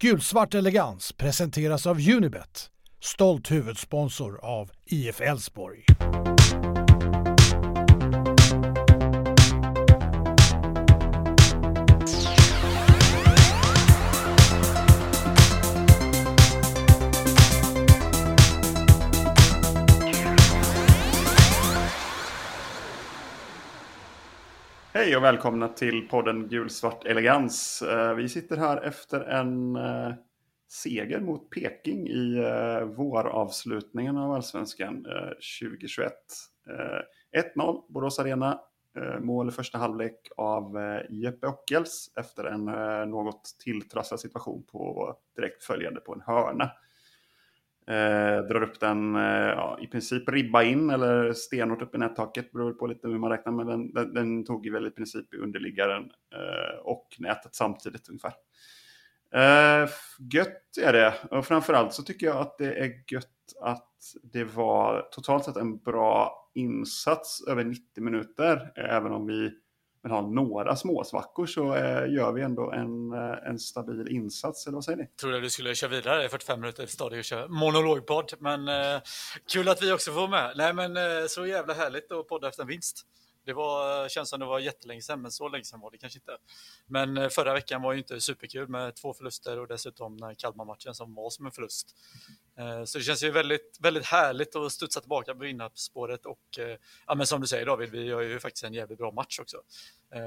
Gulsvart elegans presenteras av Unibet, stolt huvudsponsor av IF Elfsborg. Hej och välkomna till podden Gulsvart elegans. Eh, vi sitter här efter en eh, seger mot Peking i eh, våravslutningen av Allsvenskan 2021. 1-0 Borås Arena. Mål i första halvlek av Jeppe Ockels efter en något tilltrasslad situation på direkt följande på en hörna. Eh, drar upp den eh, ja, i princip ribba in eller stenhårt upp i nättaket. Beror på lite hur man räknar. Men den, den, den tog väl i princip i underliggaren eh, och nätet samtidigt ungefär. Eh, gött är det. Och framförallt så tycker jag att det är gött att det var totalt sett en bra insats över 90 minuter. Även om vi men har några småsvackor så eh, gör vi ändå en, eh, en stabil insats, eller vad säger ni? Jag trodde du skulle köra vidare i 45 minuter efter stadion och köra monologpodd, men eh, kul att vi också får med. Nej, men eh, så jävla härligt att podda efter en vinst. Det var, känns som det var jättelänge sedan, men så länge sedan var det kanske inte. Men eh, förra veckan var ju inte superkul med två förluster och dessutom Kalmar-matchen som var som en förlust. Eh, så det känns ju väldigt, väldigt härligt att studsa tillbaka på vinnarspåret och eh, ja, men som du säger David, vi gör ju faktiskt en jävligt bra match också.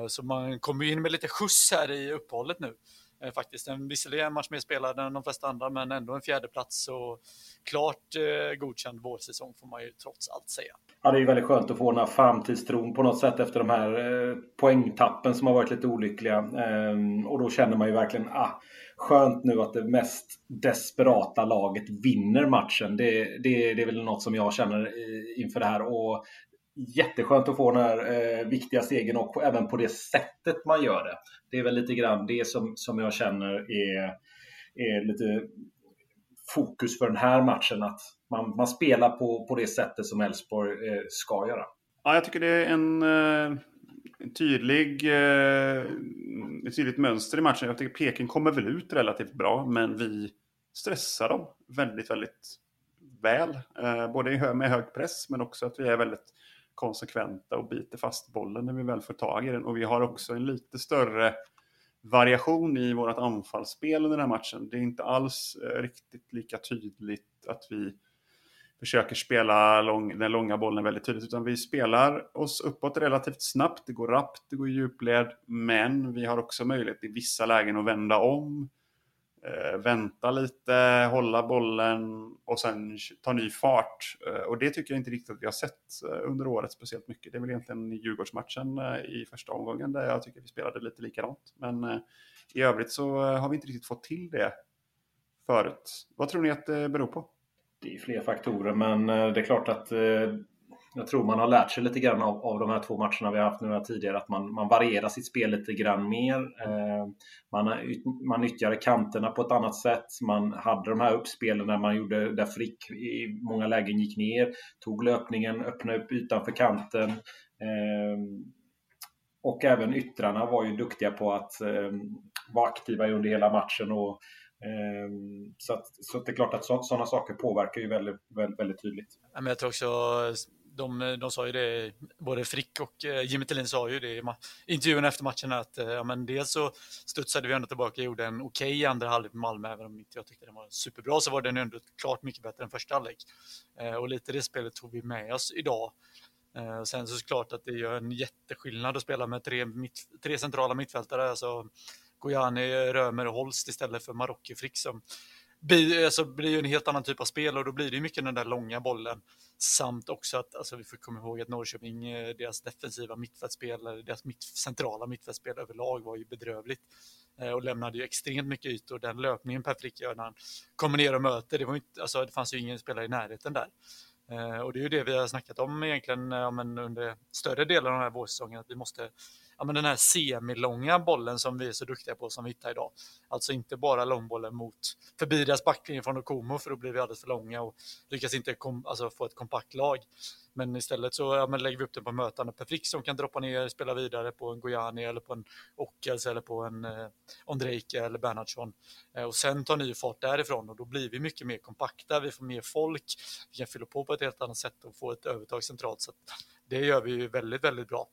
Så man kommer in med lite skjuts här i uppehållet nu. Eh, faktiskt. En, visserligen en match mer spelad än de flesta andra, men ändå en fjärde plats och klart eh, godkänd vårsäsong får man ju trots allt säga. Ja, det är ju väldigt skönt att få den här framtidstron på något sätt efter de här eh, poängtappen som har varit lite olyckliga. Eh, och då känner man ju verkligen, ah, skönt nu att det mest desperata laget vinner matchen. Det, det, det är väl något som jag känner eh, inför det här. Och jätteskönt att få den här eh, viktiga segern och även på det sättet man gör det. Det är väl lite grann det som, som jag känner är, är lite fokus för den här matchen. Att man, man spelar på, på det sättet som Elfsborg eh, ska göra. Ja, jag tycker det är en, eh, en tydlig, eh, ett tydligt mönster i matchen. Jag tycker Peking kommer väl ut relativt bra, men vi stressar dem väldigt, väldigt väl. Eh, både med hög press, men också att vi är väldigt konsekventa och biter fast bollen när vi väl får tag i den. Och vi har också en lite större variation i vårt anfallsspel under den här matchen. Det är inte alls eh, riktigt lika tydligt att vi försöker spela lång, den långa bollen väldigt tydligt, utan vi spelar oss uppåt relativt snabbt. Det går rappt, det går djupled, men vi har också möjlighet i vissa lägen att vända om eh, Eh, vänta lite, hålla bollen och sen ta ny fart. Eh, och det tycker jag inte riktigt att vi har sett eh, under året speciellt mycket. Det är väl egentligen i Djurgårdsmatchen eh, i första omgången där jag tycker vi spelade lite likadant. Men eh, i övrigt så eh, har vi inte riktigt fått till det förut. Vad tror ni att det beror på? Det är fler faktorer, men eh, det är klart att jag tror man har lärt sig lite grann av, av de här två matcherna vi har haft nu tidigare, att man, man varierar sitt spel lite grann mer. Eh, man, man nyttjade kanterna på ett annat sätt. Man hade de här uppspelen där man gjorde, där Frick i många lägen gick ner, tog löpningen, öppnade upp ytan för kanten. Eh, och även yttrarna var ju duktiga på att eh, vara aktiva under hela matchen. Och, eh, så, att, så att det är klart att sådana saker påverkar ju väldigt, väldigt, väldigt tydligt. jag tror också de, de sa ju det, både Frick och eh, Jimmy Tillin sa ju det i intervjun efter matchen att eh, ja, men dels så studsade vi ändå tillbaka och gjorde en okej okay andra halvlek med Malmö, även om inte jag tyckte den var superbra så var den ändå klart mycket bättre än första halvlek. Eh, och lite det spelet tog vi med oss idag. Sen så är det klart att det gör en jätteskillnad att spela med tre, mitt, tre centrala mittfältare, alltså Gojani, Römer och Holst istället för Marocki-Frick. som blir, alltså, blir en helt annan typ av spel och då blir det mycket den där långa bollen. Samt också att alltså, vi får komma ihåg att Norrköping, eh, deras defensiva mittfältspel, deras mitt, centrala mittfältspel överlag var ju bedrövligt eh, och lämnade ju extremt mycket ytor. Den löpningen Per Frick gör när han kommer ner och möter, det, var inte, alltså, det fanns ju ingen spelare i närheten där. Eh, och det är ju det vi har snackat om egentligen eh, ja, men under större delen av den här vårsäsongen, att vi måste ja, men den här semilånga bollen som vi är så duktiga på som vi hittar idag. Alltså inte bara långbollen mot förbi deras backlinje från Okomo för då blir vi alldeles för långa och lyckas inte kom, alltså, få ett kompakt lag. Men istället så ja, men lägger vi upp den på mötande per Frick som kan droppa ner, spela vidare på en Gojani eller på en Ockels eller på en eh, Ondrejka eller Bernhardsson. Eh, och sen tar ny fart därifrån och då blir vi mycket mer kompakta, vi får mer folk, vi kan fylla på på ett helt annat sätt och få ett övertag centralt. Så det gör vi ju väldigt, väldigt bra.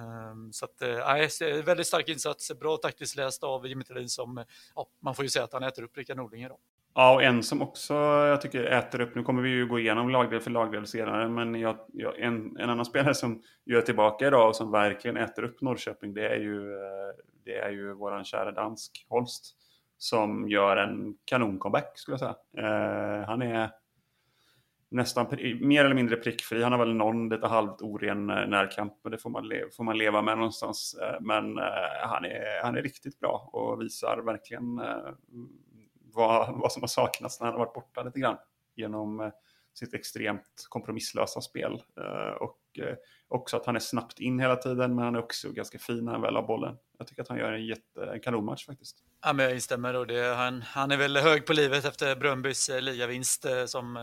Ehm, så att, äh, väldigt stark insats, bra taktiskt läst av Jimmy Thelin som, eh, ja, man får ju säga att han äter upp Rickard Norling idag. Ja, och en som också jag tycker äter upp, nu kommer vi ju gå igenom lagdel för lagdel senare, men jag, jag, en, en annan spelare som gör tillbaka idag och som verkligen äter upp Norrköping, det är ju, det är ju våran kära dansk Holst, som gör en kanon-comeback skulle jag säga. Uh, han är nästan mer eller mindre prickfri. Han har väl någon lite halvt oren eh, närkamp, men det får man, leva, får man leva med någonstans. Eh, men eh, han är, han är riktigt bra och visar verkligen vad, vad som har saknats när han har varit borta lite grann genom eh, sitt extremt kompromisslösa spel. Eh, och Eh, också att han är snabbt in hela tiden, men han är också ganska fin när han väl har bollen. Jag tycker att han gör en, jätte, en kanonmatch faktiskt. Ja, men jag instämmer. Och det, han, han är väl hög på livet efter Bröndbys eh, ligavinst eh, som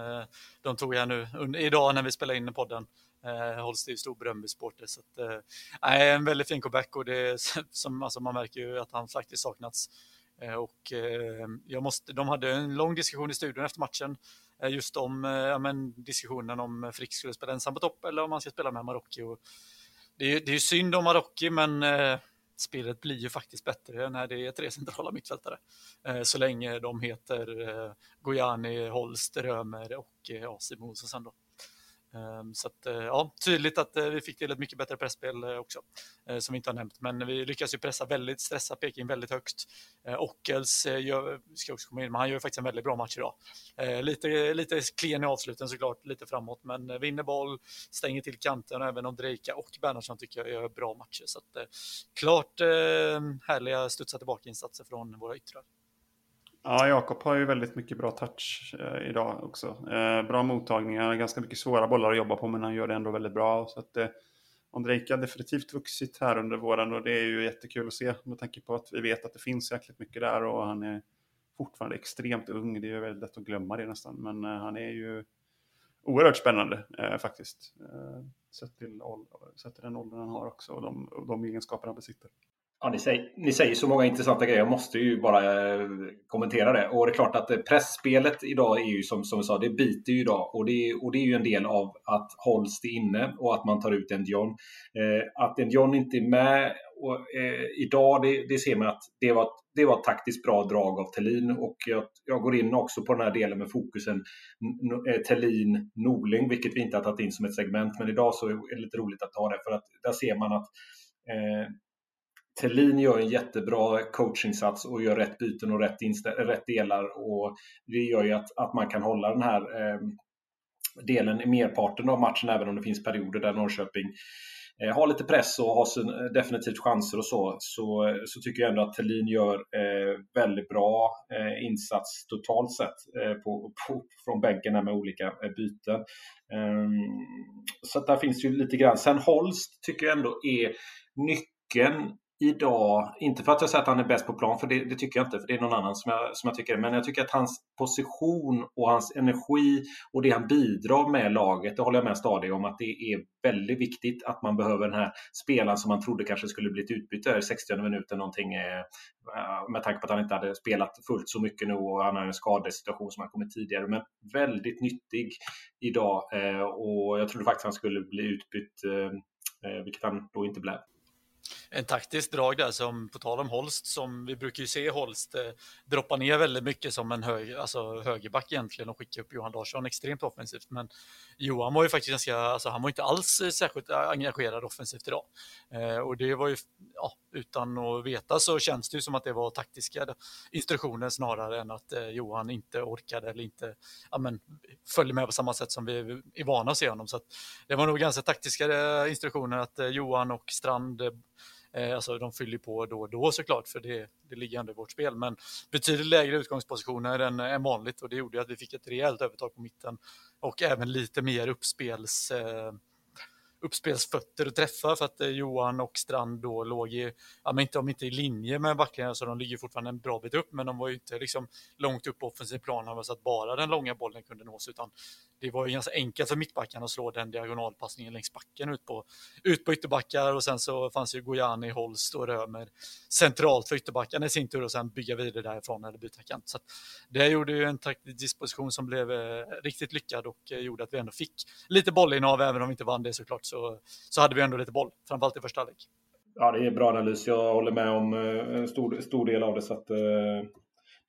de tog här nu idag när vi spelar in podden. Eh, det ju stor Bröndby-supporter. Så att, eh, en väldigt fin comeback och det, som, alltså, man märker ju att han faktiskt saknats. Eh, och eh, jag måste, de hade en lång diskussion i studion efter matchen eh, just om ja, men, diskussionen om Frick skulle spela ensam på topp eller om han ska spela med Marocki. Och det, är, det är synd om Marocki, men eh, spelet blir ju faktiskt bättre när det är tre centrala mittfältare. Eh, så länge de heter eh, Gojani, Holst, Römer och eh, Asimo sen då. Ehm, så att, eh, ja, tydligt att eh, vi fick till ett mycket bättre pressspel eh, också, som vi inte har nämnt. Men vi lyckas ju pressa väldigt, stressa Peking väldigt högt. Ockels gör, ska också komma in, men han gör faktiskt en väldigt bra match idag. Lite, lite klen i avsluten såklart, lite framåt, men vinner boll, stänger till kanten, även om Drejka och Bernhardsson tycker jag gör bra matcher. Så att, klart härliga studsa tillbaka-insatser från våra yttrar. Ja, Jakob har ju väldigt mycket bra touch eh, idag också. Eh, bra mottagningar, ganska mycket svåra bollar att jobba på, men han gör det ändå väldigt bra. Så att, eh, Ondrejka har definitivt vuxit här under våren och det är ju jättekul att se med tanke på att vi vet att det finns jäkligt mycket där och han är fortfarande extremt ung. Det är ju väldigt lätt att glömma det nästan, men eh, han är ju oerhört spännande eh, faktiskt. Eh, sett, till, sett till den åldern han har också och de, och de egenskaper han besitter. Ja, ni, säger, ni säger så många intressanta grejer. Jag måste ju bara eh, kommentera det. Och det är klart att eh, pressspelet idag är ju som, som vi sa, det biter ju idag. Och det, är, och det är ju en del av att Holst är inne och att man tar ut en John. Eh, att en John inte är med och, eh, idag, det, det, ser man att det var, det var ett taktiskt bra drag av Tellin. Och jag, jag går in också på den här delen med fokusen eh, Tellin Norling, vilket vi inte har tagit in som ett segment. Men idag så är det lite roligt att ta det för att där ser man att eh, Tellin gör en jättebra coachinsats och gör rätt byten och rätt, rätt delar. Och det gör ju att, att man kan hålla den här eh, delen i merparten av matchen, även om det finns perioder där Norrköping eh, har lite press och har sin, eh, definitivt chanser och så, så, så tycker jag ändå att Tellin gör eh, väldigt bra eh, insats totalt sett eh, på, på, från bänken med olika eh, byten. Ehm, så att där finns ju lite grann. Sen Holst tycker jag ändå är nyckeln idag, inte för att jag säger att han är bäst på plan, för det, det, tycker jag inte, för det är någon annan som jag, som jag tycker men jag tycker att hans position och hans energi och det han bidrar med laget, det håller jag med stadig om att det är väldigt viktigt att man behöver den här spelaren som man trodde kanske skulle bli ett utbyte i 60 minuten någonting eh, eh, med tanke på att han inte hade spelat fullt så mycket nu och han har en skadesituation som har kommit tidigare, men väldigt nyttig idag eh, och jag trodde faktiskt han skulle bli utbytt, vilket han då inte blev en taktisk drag där som på tal om Holst som vi brukar ju se Holst eh, droppa ner väldigt mycket som en hög, alltså högerback egentligen och skicka upp Johan Larsson extremt offensivt. Men Johan var ju faktiskt ganska, alltså han var inte alls eh, särskilt engagerad offensivt idag. Eh, och det var ju, ja, utan att veta så känns det ju som att det var taktiska instruktioner snarare än att eh, Johan inte orkade eller inte ja, men, följde med på samma sätt som vi är vana att se honom. Så det var nog ganska taktiska eh, instruktioner att eh, Johan och Strand alltså de fyller på då och då såklart, för det, det ligger ändå i vårt spel. Men betydligt lägre utgångspositioner än, än vanligt och det gjorde att vi fick ett rejält övertag på mitten och även lite mer uppspels... Uppspelsfötter och träffar för att eh, Johan och Strand då låg i, ja men inte om inte i linje med backarna så de ligger fortfarande en bra bit upp men de var ju inte liksom långt upp på offensiv plan så att bara den långa bollen kunde nås utan det var ju ganska enkelt för mittbackarna att slå den diagonalpassningen längs backen ut på, ut på ytterbackar och sen så fanns ju Gojani, Holst och Römer centralt för ytterbackarna i sin tur och sen bygga vidare därifrån eller byta kant. Så det gjorde ju en taktisk disposition som blev eh, riktigt lyckad och eh, gjorde att vi ändå fick lite bollinnehav även om vi inte vann det såklart så, så hade vi ändå lite boll, framförallt i första halvlek. Ja, det är bra analys. Jag håller med om eh, en stor, stor del av det. Så att, eh,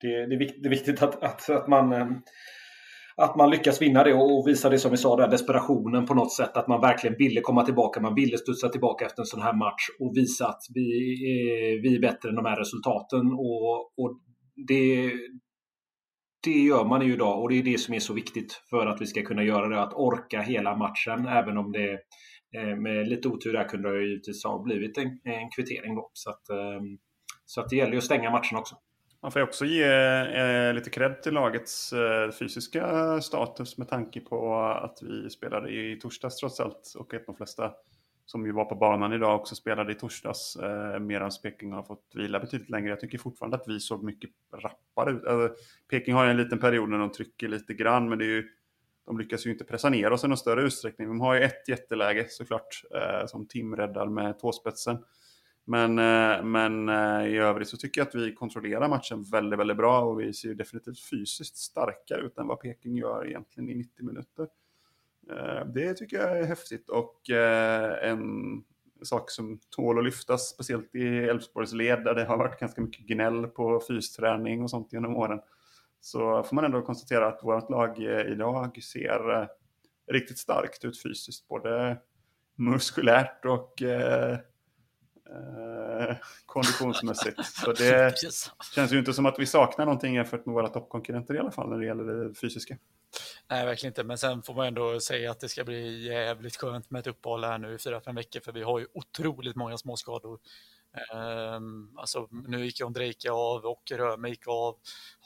det, det, är viktigt att, att, att man eh, att man lyckas vinna det och visa det som vi sa där, desperationen på något sätt. Att man verkligen ville komma tillbaka, man ville studsa tillbaka efter en sån här match och visa att vi är, vi är bättre än de här resultaten. Och, och det, det gör man ju idag och det är det som är så viktigt för att vi ska kunna göra det. Att orka hela matchen, även om det eh, med lite otur där kunde det givetvis ha blivit en, en kvittering då. Så att, ehm, så att det gäller ju att stänga matchen också. Man får också ge eh, lite cred till lagets eh, fysiska status med tanke på att vi spelade i torsdags trots allt och att de flesta som ju var på banan idag också spelade i torsdags eh, medan Peking har fått vila betydligt längre. Jag tycker fortfarande att vi såg mycket rappare ut. Alltså, Peking har ju en liten period när de trycker lite grann men det är ju, de lyckas ju inte pressa ner oss i någon större utsträckning. De har ju ett jätteläge såklart eh, som Tim räddar med tåspetsen. Men, eh, men eh, i övrigt så tycker jag att vi kontrollerar matchen väldigt, väldigt bra och vi ser ju definitivt fysiskt starkare ut än vad Peking gör egentligen i 90 minuter. Eh, det tycker jag är häftigt och en sak som tål att lyftas, speciellt i Elfsborgs led där det har varit ganska mycket gnäll på fysträning och sånt genom åren. Så får man ändå konstatera att vårt lag idag ser riktigt starkt ut fysiskt, både muskulärt och eh, konditionsmässigt. Så det känns ju inte som att vi saknar någonting jämfört med våra toppkonkurrenter i alla fall när det gäller det fysiska. Nej, verkligen inte. Men sen får man ändå säga att det ska bli jävligt skönt med ett uppehåll här nu i fyra, fem veckor, för vi har ju otroligt många småskador. Um, alltså, nu gick Ondrejka av och Röme gick av.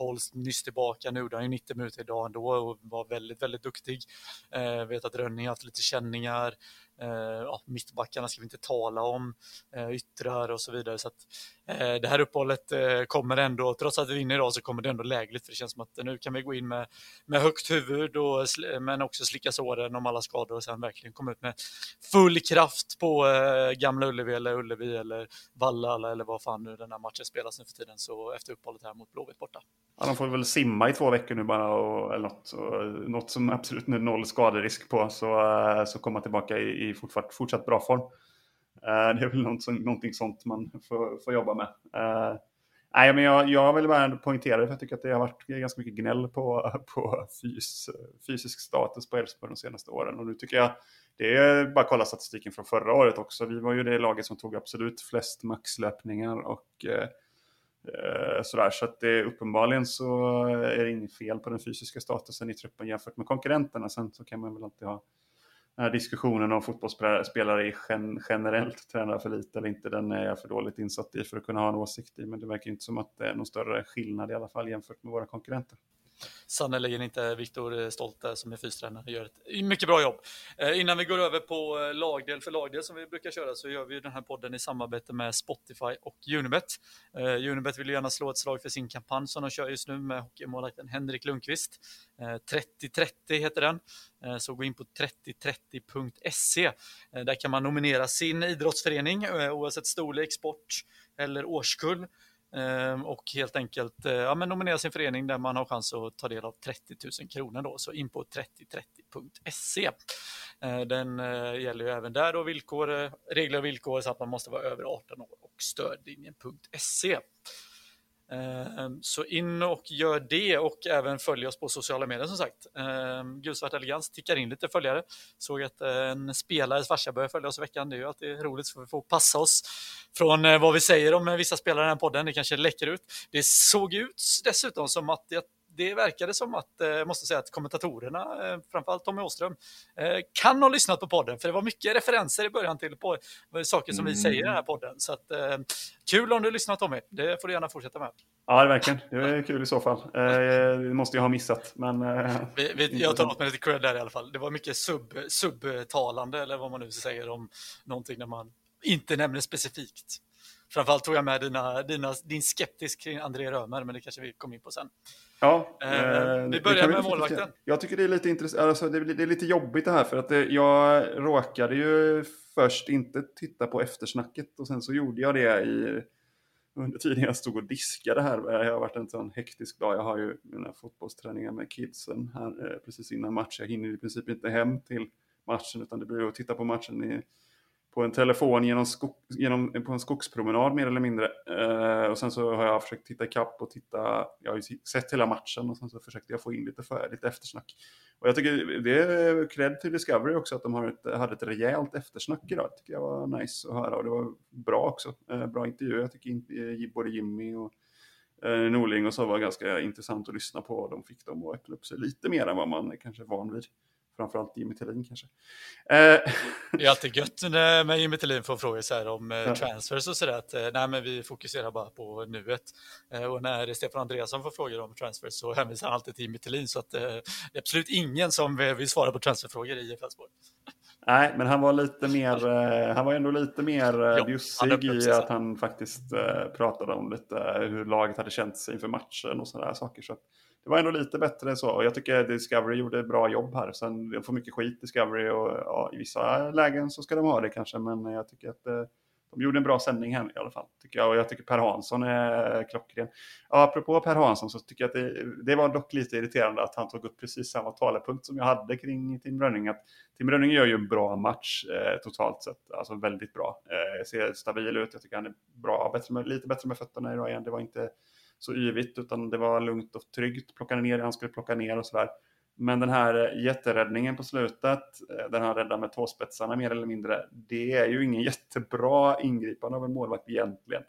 Holst nyss tillbaka. Nu gjorde han ju 90 minuter idag ändå och var väldigt, väldigt duktig. Eh, vet att Rönning haft lite känningar. eh, ja, mittbackarna ska vi inte tala om. eh, yttrar och så vidare. Så att, eh, det här uppehållet eh, kommer ändå, trots att vi vinner idag, så kommer det ändå lägligt. För det känns som att nu kan vi gå in med, med högt huvud, och, men också slicka såren om alla skador och sen verkligen komma ut med full kraft på eh, Gamla Ullevi eller Ullevi eller Valla eller vad fan nu den här matchen spelas nu för tiden. Så efter uppehållet här mot Blåvitt borta. Ja, de får väl simma i två veckor nu bara, och, eller något, och, något som absolut är noll skaderisk på, så, eh, så komma tillbaka i, i fortsatt, fortsatt bra form. Uh, det är väl något, någonting sånt man får, får jobba med. Uh, nej, men jag, jag vill bara poängtera det, för jag tycker att det har varit ganska mycket gnäll på, på fys, fysisk status på Elfsborg de senaste åren. Och nu tycker jag det är bara att kolla statistiken från förra året också. Vi var ju det laget som tog absolut flest maxlöpningar och uh, Eh, sådär, så att det, uppenbarligen så är det inget fel på den fysiska statusen i truppen jämfört med konkurrenterna. Sen så kan man väl alltid ha den här diskussionen om fotbollsspelare gen, generellt tränar för lite eller inte. Den är jag för dåligt insatt i för att kunna ha en åsikt i. Men det verkar inte som att det är någon större skillnad i alla fall jämfört med våra konkurrenter sannerligen inte Viktor Stolte som är fystränare gör ett mycket bra jobb. Eh, innan vi går över på eh, lagdel för lagdel som vi brukar köra så gör vi den här podden i samarbete med Spotify och Unibet. Eh, Unibet vill gärna slå ett slag för sin kampanj som de kör just nu med hockeymålvakten Henrik Lundqvist. 3030 heter den. Så gå in på 3030.se. Där kan man nominera sin idrottsförening oavsett storlek, sport eller årskull. Ehm, och helt enkelt eh, ja, men nominera sin förening där man har chans att ta del av 30 000 kronor. Då, så in på 3030.se. Eh, den eh, gäller ju även där då villkor, regler och villkor så att man måste vara över 18 år och stödlinjen.se. Eh, ehm, så in och gör det och även följ oss på sociala medier som sagt. Ehm, Gulsvart Elegans tickar in lite följare. Såg att en spelares farsa börjar följa oss i veckan. Det är ju alltid roligt så vi får passa oss från eh, vad vi säger om vissa spelare i den här podden. Det kanske läcker ut. Det såg ut dessutom som att jag det verkade som att, jag eh, måste säga att kommentatorerna, eh, framförallt Tommy Åström, kan ha lyssnat på podden. För det var mycket referenser i början till på saker som vi säger i den här podden. Så att, kul om du lyssnat Tommy, det får du gärna fortsätta med. Ja, verkligen. Det är kul i så fall. Eh, det måste jag ha missat. Men, eh, vi, vi, jag tar åt mig lite cred där i alla fall. Det var mycket sub, subtalande, eller vad man nu säger, om någonting när man inte nämner specifikt. Framförallt tog jag med dina, dina, din skeptisk kring André Römer, men det kanske vi kommer in på sen. Ja, eh, eh vi börjar med målvakten. Jag, jag tycker det är lite intressant, alltså det, det, är lite jobbigt det här för att det, jag råkade ju först inte titta på eftersnacket och sen så gjorde jag det i under tiden jag stod och diskade här. Det har varit en sån hektisk dag. Jag har ju mina fotbollsträningar med kidsen här eh, precis innan match. Jag hinner i princip inte hem till matchen utan det blir att titta på matchen i på en telefon genom, skog, genom på en skogspromenad mer eller mindre. Eh, och sen så har jag försökt titta ikapp och titta, jag har ju sett hela matchen och sen så försökte jag få in lite, för, lite eftersnack. Och jag tycker det är cred till Discovery också att de har ett, hade ett rejält eftersnack idag. Det tycker jag var nice att höra och det var bra också. Eh, bra intervju. Jag tycker in, eh, både Jimmy och eh, Norling och så var ganska intressant att lyssna på. De fick dem att öppna upp sig lite mer än vad man är kanske van vid. Framförallt Jimmy Tillin kanske. Eh. Det är alltid gött när Jimmy Tillin får frågor så här om eh, ja. transfers och sådär. Att, eh, nej, men vi fokuserar bara på nuet. Och när Stefan Andreasson får frågor om transfers så hänvisar han alltid till Jimmy Tillin. Så att, det är absolut ingen som vill svara på transferfrågor i Elfsborg. Nej, men han var lite mer, han var ändå lite mer bjussig i att han faktiskt pratade om lite hur laget hade känt sig inför matchen och sådana saker. Så det var ändå lite bättre så. Och jag tycker Discovery gjorde ett bra jobb här. Sen de får mycket skit Discovery och ja, i vissa lägen så ska de ha det kanske. Men jag tycker att eh, de gjorde en bra sändning här i alla fall. Tycker jag. Och jag tycker Per Hansson är klockren. Ja, apropå Per Hansson så tycker jag att det, det, var dock lite irriterande att han tog upp precis samma talepunkt som jag hade kring Tim Rönning. Att Tim Rönning gör ju en bra match eh, totalt sett. Alltså väldigt bra. Eh, ser stabil ut. Jag tycker han är bra. Bättre med, lite bättre med fötterna idag igen. Det var inte så yvigt utan det var lugnt och tryggt. Plockade ner det han skulle plocka ner och sådär. Men den här eh, jätteräddningen på slutet, eh, den han räddar med tåspetsarna mer eller mindre, det är ju ingen jättebra ingripande av en målvakt egentligen.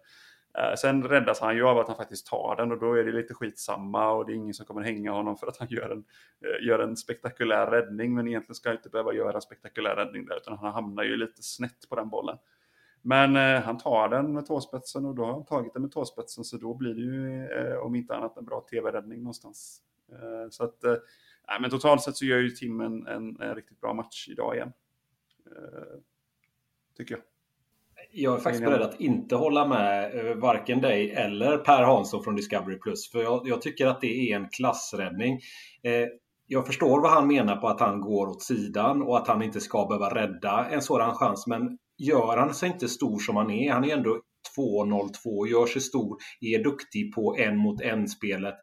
Eh, sen räddas han ju av att han faktiskt tar den och då är det lite skitsamma och det är ingen som kommer hänga honom för att han gör en, gör en spektakulär räddning. Men egentligen ska han inte behöva göra en spektakulär räddning där utan han hamnar ju lite snett på den bollen. Men eh, han tar den med tåspetsen och då har han tagit den med tåspetsen så då blir det ju eh, om inte annat en bra tv-räddning någonstans. Eh, så att, eh, men totalt sett så gör ju Tim en, en, en riktigt bra match idag igen. Eh, tycker jag. Jag är faktiskt beredd att inte hålla med eh, varken dig eller Per Hansson från Discovery Plus. För jag, jag tycker att det är en klassräddning. Eh, jag förstår vad han menar på att han går åt sidan och att han inte ska behöva rädda en sådan chans. Men gör han sig inte stor som han är, han är ändå 2-0-2, gör sig stor, är duktig på en mot en-spelet.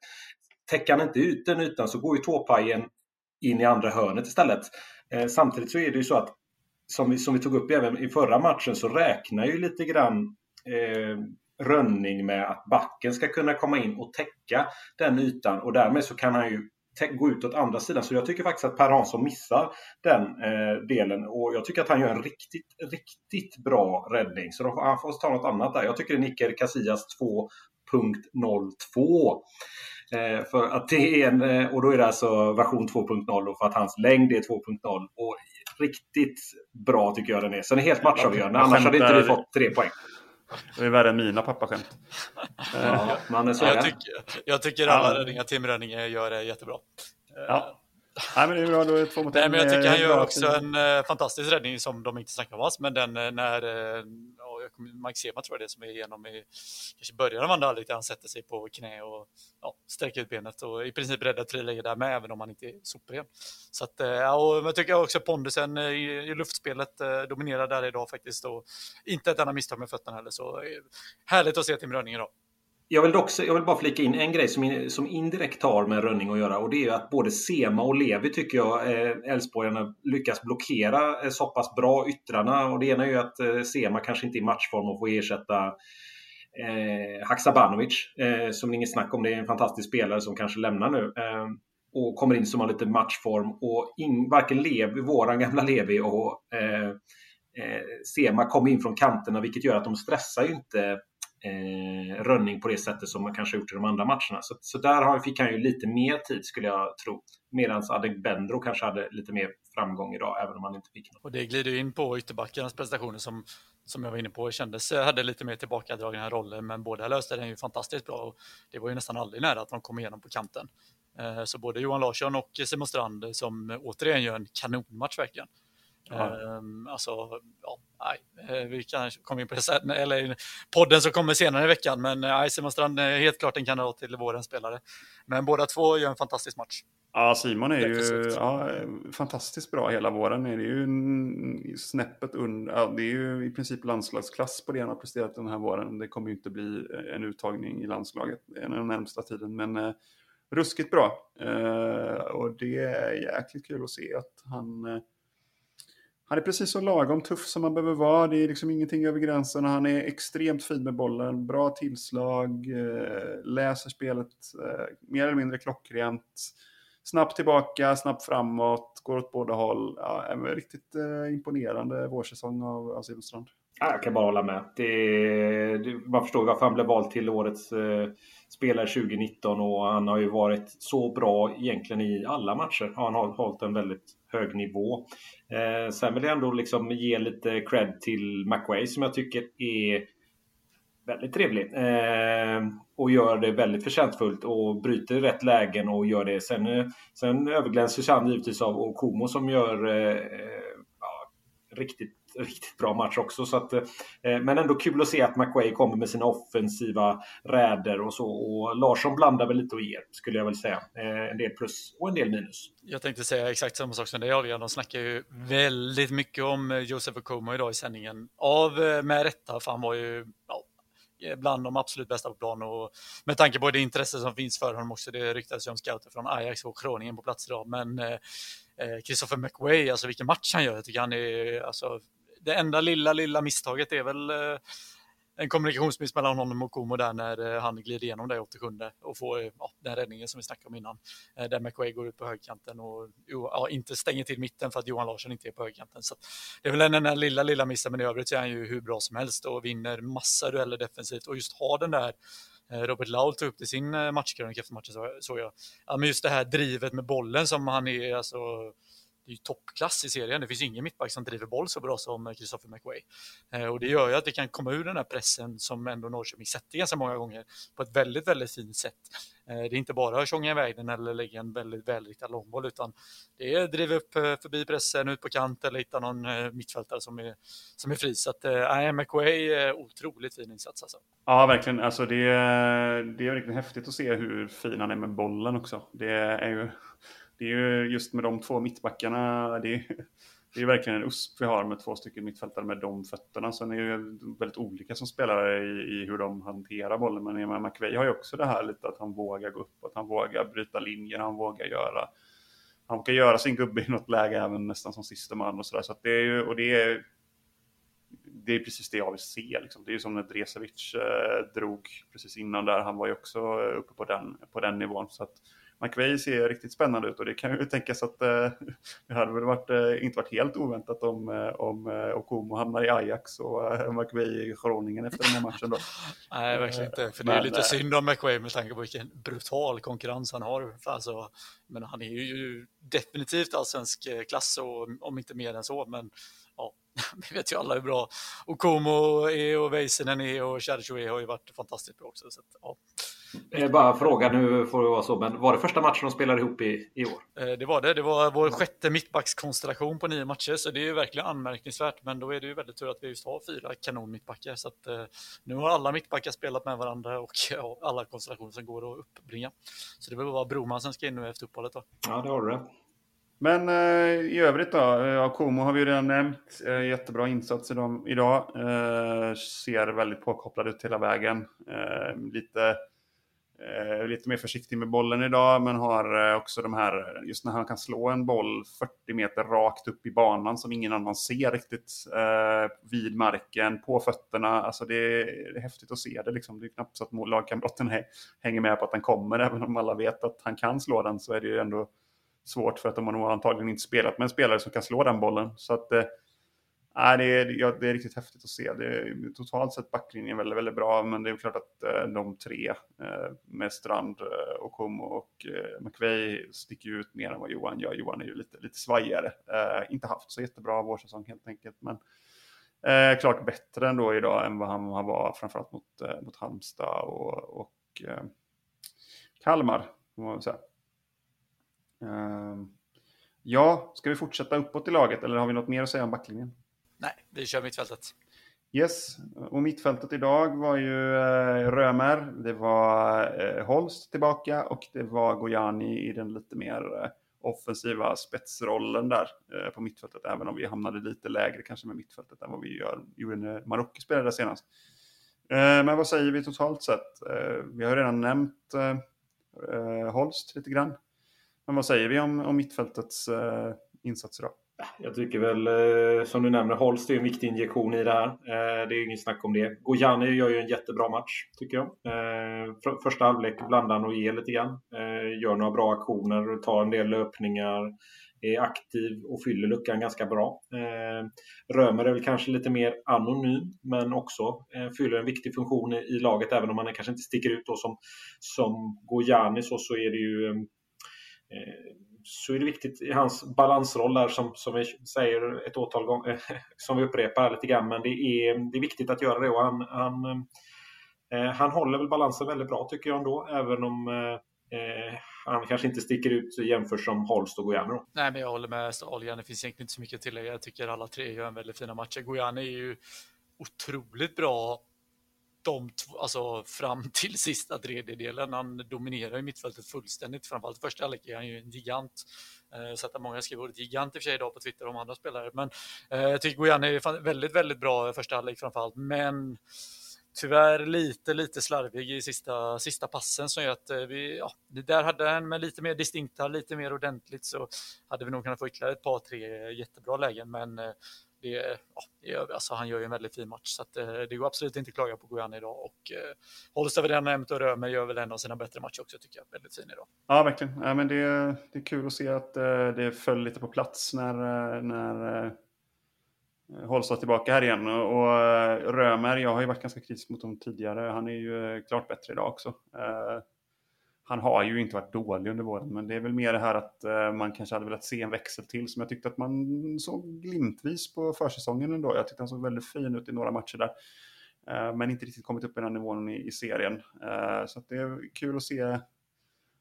Täcker han inte ut den ytan så går ju tåpajen in i andra hörnet istället. Eh, samtidigt så är det ju så att som vi, som vi tog upp även i förra matchen så räknar ju lite grann eh, Rönning med att backen ska kunna komma in och täcka den ytan och därmed så kan han ju gå ut åt andra sidan. Så jag tycker faktiskt att Per Hansson missar den eh, delen och jag tycker att han gör en riktigt, riktigt bra räddning. Så han får ta något annat där. Jag tycker det är Nicker Casillas 2.02. Eh, för att det är en, eh, och då är det alltså version 2.0 och för att hans längd är 2.0. Och riktigt bra tycker jag den är. Sen är helt matchavgörande, annars hade inte vi fått tre poäng. Det är värre än mina pappaskämt. Ja, man så jag, tycker, jag tycker alla räddningar Tim Rönning gör är jättebra. Ja. Nej, men det är bra, då är två mot Nej, men jag tycker han gör också en fantastisk räddning som de inte snackar om alls, men den uh, Mike Sema tror jag det som är igenom i kanske början av andra halvlek där han sätter sig på knä och ja, sträcker ut benet och i princip räddar friläge där med, även om han inte är superren. Så att, eh, ja, och jag tycker också pondusen eh, i, i luftspelet eh, dominerar där idag faktiskt och inte ett enda misstag med fötterna heller. Så härligt att se Tim Rönning idag. Jag vill, också, jag vill bara flika in en grej som, som indirekt har med Rönning att göra och det är att både Sema och Levi tycker jag eh, Elfsborgarna eh, lyckas blockera eh, så pass bra yttrarna. Och det ena är ju att eh, Sema kanske inte är i matchform och får ersätta eh, Haksabanovic eh, som inget snack om. Det är en fantastisk spelare som kanske lämnar nu. Eh, och kommer in som har lite matchform. Och in, varken Levi, våran gamla Levi och eh, eh Sema kommer in från kanterna vilket gör att de stressar ju inte eh, rönning på det sättet som man kanske gjort i de andra matcherna. Så, så där har, fick han ju lite mer tid skulle jag tro. Medan Adegbenro kanske hade lite mer framgång idag, även om han inte fick något. Och det glider in på ytterbackarnas prestationer som, som jag var inne på, kändes hade lite mer tillbakadragna roller, men båda löste den ju fantastiskt bra. Och det var ju nästan aldrig nära att de kom igenom på kanten. Eh, så både Johan Larsson och Simon Strand som återigen gör en kanonmatch verkligen. Ja. Um, alltså, ja, nej, eh, vi kanske kommer in på det sen, eller podden som kommer senare i veckan, men nej, Simon Strand är helt klart en kandidat till vårens spelare. Men båda två gör en fantastisk match. Ja, Simon är ju ja, fantastiskt bra hela våren. Det är ju snäppet under, ja, det är ju i princip landslagsklass på det han har presterat den här våren. Det kommer ju inte bli en uttagning i landslaget den närmsta tiden, men eh, ruskigt bra. Eh, och det är jäkligt kul att se att han eh, han är precis så lagom tuff som man behöver vara. Det är liksom ingenting över gränsen. Han är extremt fin med bollen. Bra tillslag. Eh, läser spelet eh, mer eller mindre klockrent. Snabbt tillbaka, snabbt framåt. Går åt båda håll. Ja, en riktigt eh, imponerande vårsäsong av, av Silfverstrand. Jag kan bara hålla med. Det, det, man förstår varför han blev vald till årets eh, spelare 2019 och han har ju varit så bra egentligen i alla matcher. Han har hållit en väldigt hög nivå. Eh, sen vill jag ändå liksom ge lite cred till McWay som jag tycker är väldigt trevlig. Eh, och gör det väldigt förtjänstfullt och bryter rätt lägen och gör det. Sen, eh, sen överglänses han givetvis av Okomo som gör eh, eh ja, riktigt riktigt bra match också. Så att, eh, men ändå kul att se att McWay kommer med sina offensiva räder och så. Och Larsson blandar väl lite och ger, skulle jag väl säga. Eh, en del plus och en del minus. Jag tänkte säga exakt samma sak som dig Adrian. De snackar ju väldigt mycket om eh, Josef Okoma idag i sändningen. Av eh, med rätta, för han var ju ja, bland de absolut bästa på plan och med tanke på det intresse som finns för honom också. Det ryktades ju om scouter från Ajax och Kroningen på plats idag, men eh, Christopher McWay, alltså vilken match han gör, jag tycker han är alltså, det enda lilla, lilla misstaget är väl eh, en kommunikationsmiss mellan honom och Komo där när eh, han glider igenom det 87 och får eh, ja, den räddningen som vi snackade om innan. Där McQuay går ut på högkanten och ja, inte stänger till mitten för att Johan Larsson inte är på högkanten. Så det är väl den där lilla, lilla missen, men i övrigt så är han ju hur bra som helst och vinner massa dueller defensivt och just har den där Robert Laul tog upp det i sin matchkrönika efter matchen såg jag. Ja, men just det här drivet med bollen som han är, alltså är ju toppklass i serien. Det finns ingen mittback som driver boll så bra som Christopher McWay. Eh, och det gör ju att det kan komma ur den här pressen som ändå Norrköping sätter ganska många gånger på ett väldigt, väldigt fint sätt. Eh, det är inte bara att tjonga iväg den eller lägga en väldigt välriktad långboll utan det är att driva upp eh, förbi pressen ut på kant eller hitta någon mittfältare som är, som är fri. Så att äh, McWay är otroligt fin insats alltså. Ja, verkligen. Alltså det, det är riktigt häftigt att se hur fin han är med bollen också. Det är ju det är ju just med de två mittbackarna, det är, det är verkligen en USP vi har med två stycken mittfältare med de fötterna. Sen är det ju väldigt olika som spelare i, i hur de hanterar bollen. Men McVeigh har ju också det här lite att han vågar gå upp, att han vågar bryta linjer, han vågar göra han vågar göra sin gubbe i något läge även nästan som sista man och sådär. Så, så det är ju, och det är, det är precis det jag vill se. Liksom. Det är ju som när Dresevic eh, drog precis innan där. Han var ju också eh, uppe på den, på den nivån. Så att, McVeigh ser riktigt spännande ut och det kan ju tänkas att eh, det hade väl varit, eh, inte varit helt oväntat om, eh, om eh, Okomo hamnar i Ajax och eh, McVeigh i Groningen efter den här matchen då. Nej, verkligen inte. För det är men, lite eh, synd om McVeigh med tanke på vilken brutal konkurrens han har. Alltså, men han är ju definitivt allsvensk klass och om inte mer än så. Men ja, vi vet ju alla hur bra Okomo är och Väisänen är och Cherichoe har ju varit fantastiskt bra också. Så ja. Det är bara fråga, nu får det vara så, men var det första matchen de spelade ihop i, i år? Eh, det var det. Det var vår sjätte mittbackskonstellation på nio matcher, så det är ju verkligen anmärkningsvärt. Men då är det ju väldigt tur att vi just har fyra kanonmittbackar. Så att, eh, nu har alla mittbackar spelat med varandra och ja, alla konstellationer som går att uppbringa. Så det var bara Broman som ska in nu efter uppehållet. Då. Ja, det har du det. Men eh, i övrigt då, eh, Akomo har vi ju redan nämnt. Eh, jättebra insats idag. Eh, ser väldigt påkopplad ut hela vägen. Eh, lite, eh, lite mer försiktig med bollen idag, men har eh, också de här, just när han kan slå en boll 40 meter rakt upp i banan som ingen annan ser riktigt eh, vid marken, på fötterna. Alltså det är, det är häftigt att se det liksom. Det är knappt så att lagkamraten hänger med på att den kommer, även om alla vet att han kan slå den så är det ju ändå svårt för att de har nog antagligen inte spelat med en spelare som kan slå den bollen. Så att, eh, Nej, det, är, ja, det är riktigt häftigt att se. Det är, totalt sett backlinjen väldigt, väldigt bra, men det är klart att eh, de tre eh, med Strand, eh, Okomo och eh, McVeigh sticker ut mer än vad Johan gör. Johan är ju lite, lite svajigare. Eh, inte haft så jättebra vårsäsong helt enkelt, men eh, klart bättre ändå idag än vad han, han var, framförallt mot, eh, mot Halmstad och, och eh, Kalmar. Får man säga. Ehm, ja, ska vi fortsätta uppåt i laget eller har vi något mer att säga om backlinjen? Nej, vi kör mittfältet. Yes, och mittfältet idag var ju eh, Römer, det var eh, Holst tillbaka och det var Gojani i den lite mer eh, offensiva spetsrollen där eh, på mittfältet, även om vi hamnade lite lägre kanske med mittfältet än vad vi gör, gjorde när Marocko spelade senast. Eh, men vad säger vi totalt sett? Eh, vi har redan nämnt eh, eh, Holst lite grann. Men vad säger vi om, om mittfältets eh, insatser idag? Jag tycker väl, eh, som du nämner, Holst är en viktig injektion i det här. Eh, det är inget snack om det. Gojani gör ju en jättebra match, tycker jag. Eh, första halvlek blandar han och ger lite grann. Gör några bra aktioner, tar en del löpningar, är aktiv och fyller luckan ganska bra. Römer är väl kanske lite mer anonym, men också fyller en viktig funktion i laget, även om han kanske inte sticker ut då som, som Gojani så, så är det ju så är det viktigt i hans balansroll där som, som vi säger ett åtal gånger, eh, som vi upprepar lite grann, men det är, det är viktigt att göra det och han, han, eh, eh han håller väl balansen väldigt bra tycker jag ändå, även om eh, eh han kanske inte sticker ut jämfört som Holst och Gojani. Nej, men jag håller med Algan. Det finns egentligen inte så mycket att tillägga. Jag tycker alla tre gör en väldigt fina matcher. Gojani är ju otroligt bra de två, alltså fram till sista tredjedelen. Han dominerar ju mittfältet fullständigt. Framförallt första halvlek är han ju en gigant. Eh, så att många skriver ordet gigant i och för sig idag på Twitter om andra spelare. Men eh, jag tycker Gojani är väldigt, väldigt bra första halvlek framförallt. Men tyvärr lite, lite slarvig i sista, sista passen som gör att eh, vi, ja, det där hade han, med lite mer distinkta, lite mer ordentligt så hade vi nog kunnat få ytterligare ett par, tre jättebra lägen. Men eh, det, ja, alltså han gör ju en väldigt fin match så att, eh, det går absolut inte att klaga på Gojani idag och eh, hålls över den nämnt och Römer gör väl en av sina bättre matcher också tycker jag. Väldigt fin idag. Ja, verkligen. Ja, men det, det är kul att se att eh, det föll lite på plats när, eh, när eh, Holstad tillbaka här igen. Och eh, Römer, jag har ju varit ganska kritisk mot honom tidigare. Han är ju eh, klart bättre idag också han har ju inte varit dålig under våren, men det är väl mer det här att eh, man kanske hade velat se en växel till som jag tyckte att man såg glimtvis på försäsongen ändå. Jag tyckte han såg väldigt fin ut i några matcher där, eh, men inte riktigt kommit upp i den nivån i, i serien. Eh, så det är kul att se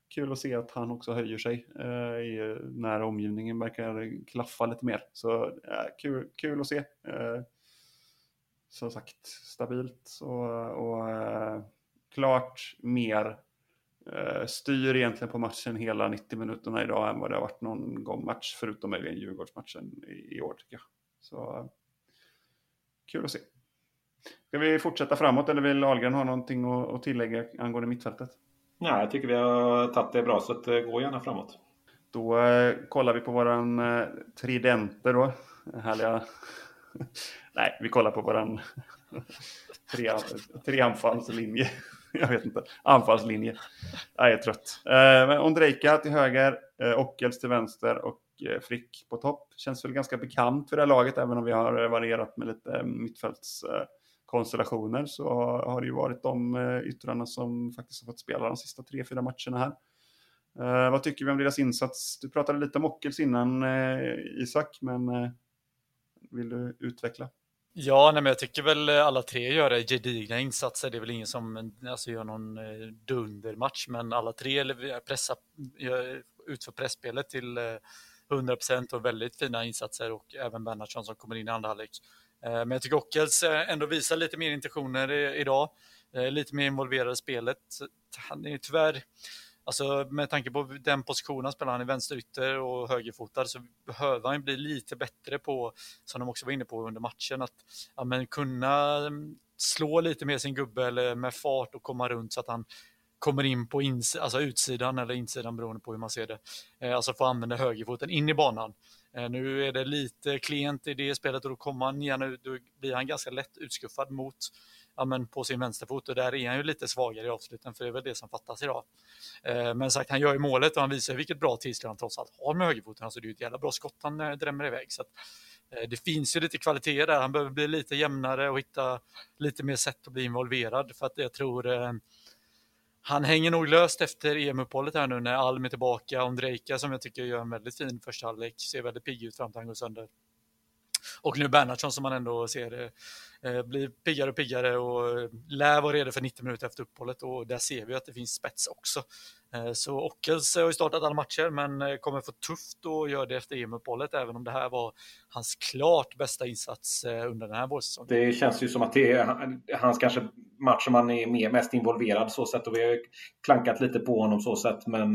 kul att se att han också höjer sig eh, när omgivningen verkar klaffa lite mer. Så eh, kul, kul att se. Eh, som sagt, stabilt och, och klart mer styr egentligen på matchen hela 90 minuterna idag än vad det har varit någon gång match, förutom möjligen Djurgårdsmatchen i, i år tycker jag. Så kul att se. Ska vi fortsätta framåt eller vill Ahlgren ha någonting att, tillägga angående mittfältet? Nej, jag tycker vi har tagit det bra, så att, uh, gå gärna framåt. Då uh, kollar vi på våran uh, tridenter då. Härliga... Nej, vi kollar på våran tre, treanfallslinje. jag vet inte, anfallslinje. Jag är trött. Eh, Ondrejka till höger, eh, Ockels till vänster och eh, Frick på topp. Känns väl ganska bekant för det här laget, även om vi har eh, varierat med lite eh, mittfältskonstellationer eh, så har det ju varit de yttrarna som faktiskt har fått spela de sista tre, fyra matcherna här. Vad tycker vi om deras insats? Du pratade lite om Ockels innan Isak, men vill du utveckla? Ja, nej, men jag tycker väl eh, alla tre gör gedigna insatser. Det är väl ingen som alltså, gör någon eh, dundermatch, men alla tre pressar, utför pressspelet till eh, 100% och väldigt fina insatser och även Bernhardsson som kommer in i andra halvlek. Eh, men jag tycker Ockels eh, ändå visar lite mer intentioner idag, lite mer involverad i spelet. Han är tyvärr Alltså med tanke på den positionen spelar han i vänsterytter och högerfotad så behöver han bli lite bättre på, som de också var inne på under matchen, att ja, men kunna mm, slå lite med sin gubbe eller med fart och komma runt så att han kommer in på ins alltså utsidan eller insidan beroende på hur man ser det. Eh, alltså få använda högerfoten in i banan. Eh, nu är det lite klent i det spelet och då kommer han gärna ut, då blir han ganska lätt utskuffad mot ja, men på sin vänsterfot och där är han ju lite svagare i avsluten för det är väl det som fattas idag. Eh, men sagt, han gör ju målet och han visar vilket bra tillslag han trots allt har med högerfoten. Alltså det är ju ett jävla bra skott han eh, drämmer iväg. Så att, Eh, det finns ju lite kvalitet där. Han behöver bli lite jämnare och hitta lite mer sätt att bli involverad för att jag tror eh, han hänger nog löst efter EM-uppehållet här nu när Alm är tillbaka. Ondrejka som jag tycker gör en väldigt fin första halvlek, ser väldigt pigg ut fram till han går sönder. Och nu Bernhardsson som man ändå ser eh, Eh, blir piggare och piggare och eh, lär vara redo för 90 minuter efter uppehållet och där ser vi att det finns spets också. Eh, så Ockels har ju startat alla matcher men kommer få tufft och gör det efter EM-uppehållet även om det här var hans klart bästa insats under den här vårsäsongen. Det känns ju som att det är hans kanske match som han är mest involverad så sätt och vi har klankat lite på honom så sätt men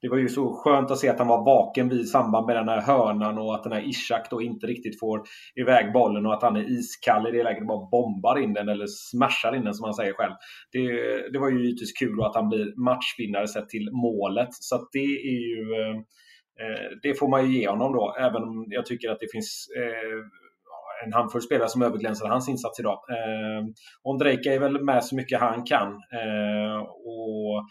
det var ju så skönt att se att han var vaken vid samband med den här hörnan och att den här Ishak då inte riktigt får iväg bollen och att han är iskall i det läget bara bombar in den eller smashar in den som han säger själv. Det, det var ju givetvis kul att han blir matchvinnare sett till målet. Så det är ju eh, det får man ju ge honom då, även om jag tycker att det finns eh, en handfull spelare som överglänser hans insats idag. Eh, Ondrejka är väl med så mycket han kan eh, och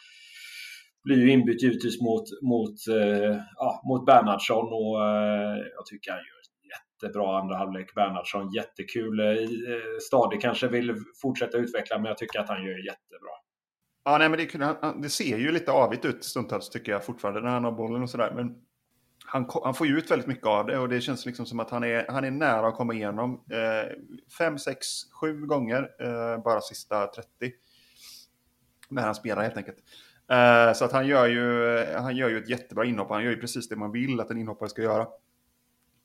blir ju inbytt givetvis mot, mot, eh, ja, mot Bernhardsson och eh, jag tycker han gör jättebra andra halvlek. Bernhardsson jättekul. Eh, Stadig kanske vill fortsätta utveckla men jag tycker att han gör jättebra. Ja, nej, men det, det ser ju lite avigt ut stundtals tycker jag fortfarande när han har bollen och sådär. Men han, han, får ju ut väldigt mycket av det och det känns liksom som att han är, han är nära att komma igenom. Eh, fem, sex, sju gånger eh, bara sista 30. När han spelar helt enkelt. Eh, så att han gör, ju, han gör ju ett jättebra inhopp. Han gör ju precis det man vill att en inhoppare ska göra.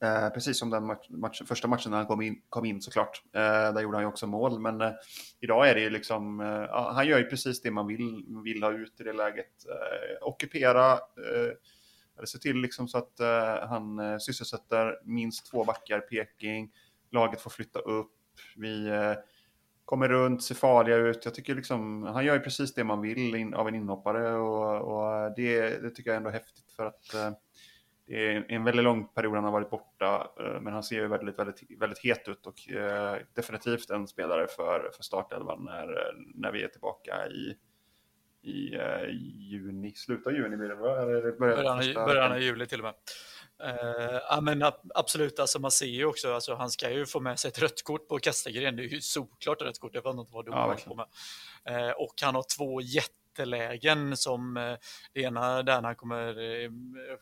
Eh, precis som den match, match, första matchen när han kom in, kom in såklart. Eh, där gjorde han ju också mål. Men eh, idag är det ju liksom, eh, han gör ju precis det man vill, vill ha ut i det läget. Eh, ockupera, eh, se till liksom så att eh, han eh, sysselsätter minst två backar, Peking. Laget får flytta upp. Vi eh, kommer runt, ser farliga ut. Jag tycker liksom, han gör ju precis det man vill in, av en inhoppare och, och det, det, tycker jag är ändå häftigt för att eh, det är en väldigt lång period han har varit borta, eh, men han ser ju väldigt, väldigt, väldigt het ut och eh, definitivt en spelare för, för startelvan när, när vi är tillbaka i, i uh, juni, slutet av juni blir det va? Eller början, början av juli till och med. Uh, ja, men absolut, alltså man ser ju också, alltså, han ska ju få med sig ett rött kort på Kastegren, det är ju såklart ett rött kort, jag vet inte vad du ja, på med. Uh, och han har två jättelägen som eh, det ena där han kommer eh, jag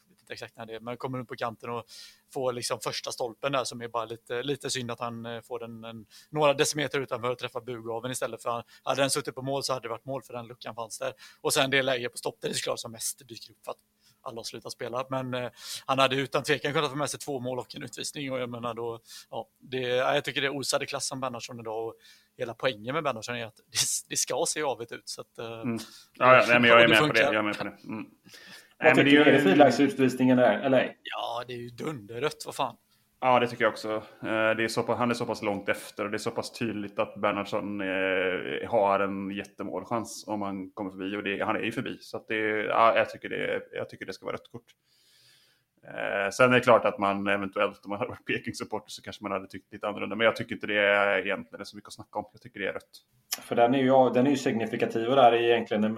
vet inte exakt när det är, men kommer upp på kanten och får liksom första stolpen där som är bara lite, lite synd att han eh, får den en, några decimeter utanför att träffa bugaven istället för han, hade den suttit på mål så hade det varit mål för den luckan fanns där. Och sen det läge på stopp där det såklart som mest dyker upp för att alla har slutat spela. Men eh, han hade utan tvekan kunnat få med sig två mål och en utvisning. Och jag menar då, ja, det, jag tycker det osade klass som Bernhardsson idag. Och hela poängen med Bernhardsson är att det, det ska se avigt ut. Så att, eh, mm. ja, ja, nej, men jag är med på det. Jag är med på det. Mm. Vad tycker du? Är det frilagsutvisningen där, eller? Ja, det är ju dunderrött, vad fan. Ja, det tycker jag också. Eh, det är så pass, han är så pass långt efter och det är så pass tydligt att Bernhardsson eh, har en jättemålchans om han kommer förbi. Och det, han är ju förbi. Så att det, ja, jag, tycker det, jag tycker det ska vara rött kort. Eh, sen är det klart att man eventuellt, om man hade varit Peking-supporter så kanske man hade tyckt lite annorlunda. Men jag tycker inte det är egentligen så mycket att snacka om. Jag tycker det är rött. För den är ju, den är ju signifikativ och där är egentligen eh,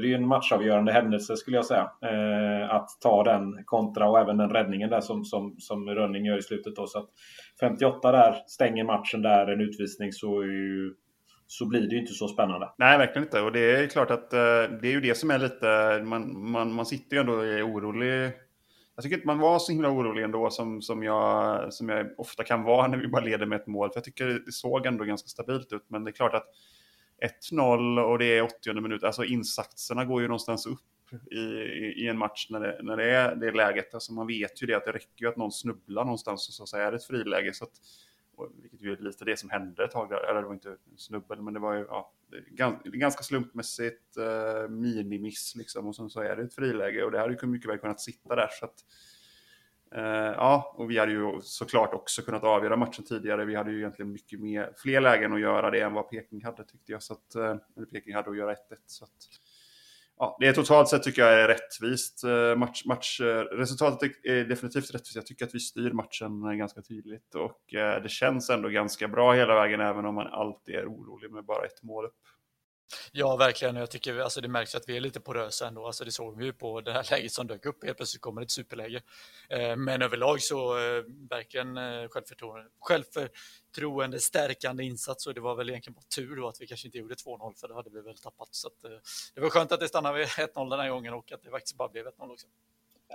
det är ju en matchavgörande händelse skulle jag säga. Eh, att ta den kontra och även den räddningen där som, som, som Rönning gör i slutet. Då. Så att 58 där stänger matchen där, en utvisning så är ju så blir det ju inte så spännande. Nej, verkligen inte. Och det är klart att det är ju det som är lite... Man, man, man sitter ju ändå och är orolig jag tycker inte man var så himla orolig ändå som, som, jag, som jag ofta kan vara när vi bara leder med ett mål. För jag tycker det såg ändå ganska stabilt ut. Men det är klart att 1-0 och det är 80 minut, alltså insatserna går ju någonstans upp i, i, i en match när det, när det är det läget. Alltså man vet ju det att det räcker ju att någon snubblar någonstans och så, så är det ett friläge. Så att, vilket ju är lite det som hände ett tag där. Eller det var inte en snubbel, men det var ju ja, ganska slumpmässigt eh, minimiss liksom. Och sen så är det ett friläge och det hade ju mycket väl kunnat sitta där. Så att, eh, ja, och vi hade ju såklart också kunnat avgöra matchen tidigare. Vi hade ju egentligen mycket mer, fler lägen att göra det än vad Peking hade tyckte jag. Så att, eh, eller Peking hade att göra 1-1. Så att, ja, det är totalt sett tycker jag är rättvist. Eh, match, match, eh, resultatet är definitivt rättvist. Jag tycker att vi styr matchen eh, ganska tydligt och det känns ändå ganska bra hela vägen även om man alltid är orolig med bara ett mål upp. Ja, verkligen. Jag tycker alltså, det märks att vi är lite porösa ändå. Alltså, det såg vi ju på det här läget som dök upp. Helt plötsligt kommer ett superläge. Eh, men överlag så eh, verkligen eh, självförtroende, självförtroende stärkande insats. Och det var väl egentligen bara tur då att vi kanske inte gjorde 2-0 för det hade vi väl tappat. Så att, det var skönt att det stannade vid 1-0 den här gången och att det faktiskt bara blev 1-0 också.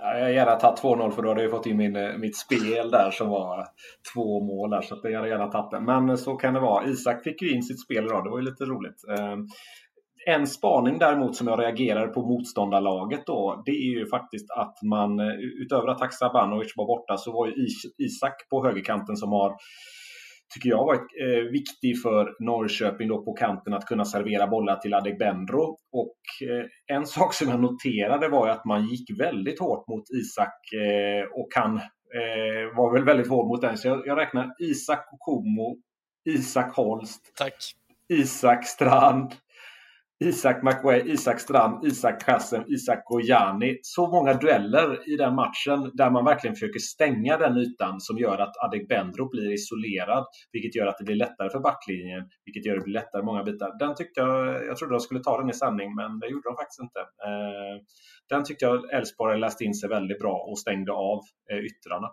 Ja, jag hade gärna tagit 2-0 för då hade jag fått in min, eh, mitt spel där som var två mål där. Så att jag hade gärna tagit det. Men eh, så kan det vara. Isak fick ju in sitt spel idag. Det var ju lite roligt. Ehm, en spaning däremot som jag reagerar på motståndarlaget då, det är ju faktiskt att man eh, utöver att Haksabanovic var borta så var ju Isak på högerkanten som har tycker jag varit eh, viktig för Norrköping då på kanten att kunna servera bollar till Adegbenro. Och eh, en sak som jag noterade var att man gick väldigt hårt mot Isak eh, och han eh, var väl väldigt hård mot den. Så jag, jag räknar Isak Komo, Isak Holst, Tack. Isak Strand, Isak McWay, Isak Strand, Isak Kassem, Isak Gojani. Så många dueller i den matchen där man verkligen försöker stänga den ytan som gör att Adegbenro blir isolerad. Vilket gör att det blir lättare för backlinjen, vilket gör att det blir lättare många bitar. Den tyckte jag, jag trodde de skulle ta den i sanning, men det gjorde de faktiskt inte. Eh, den tyckte jag Elfsborg läste in sig väldigt bra och stängde av eh, yttrarna.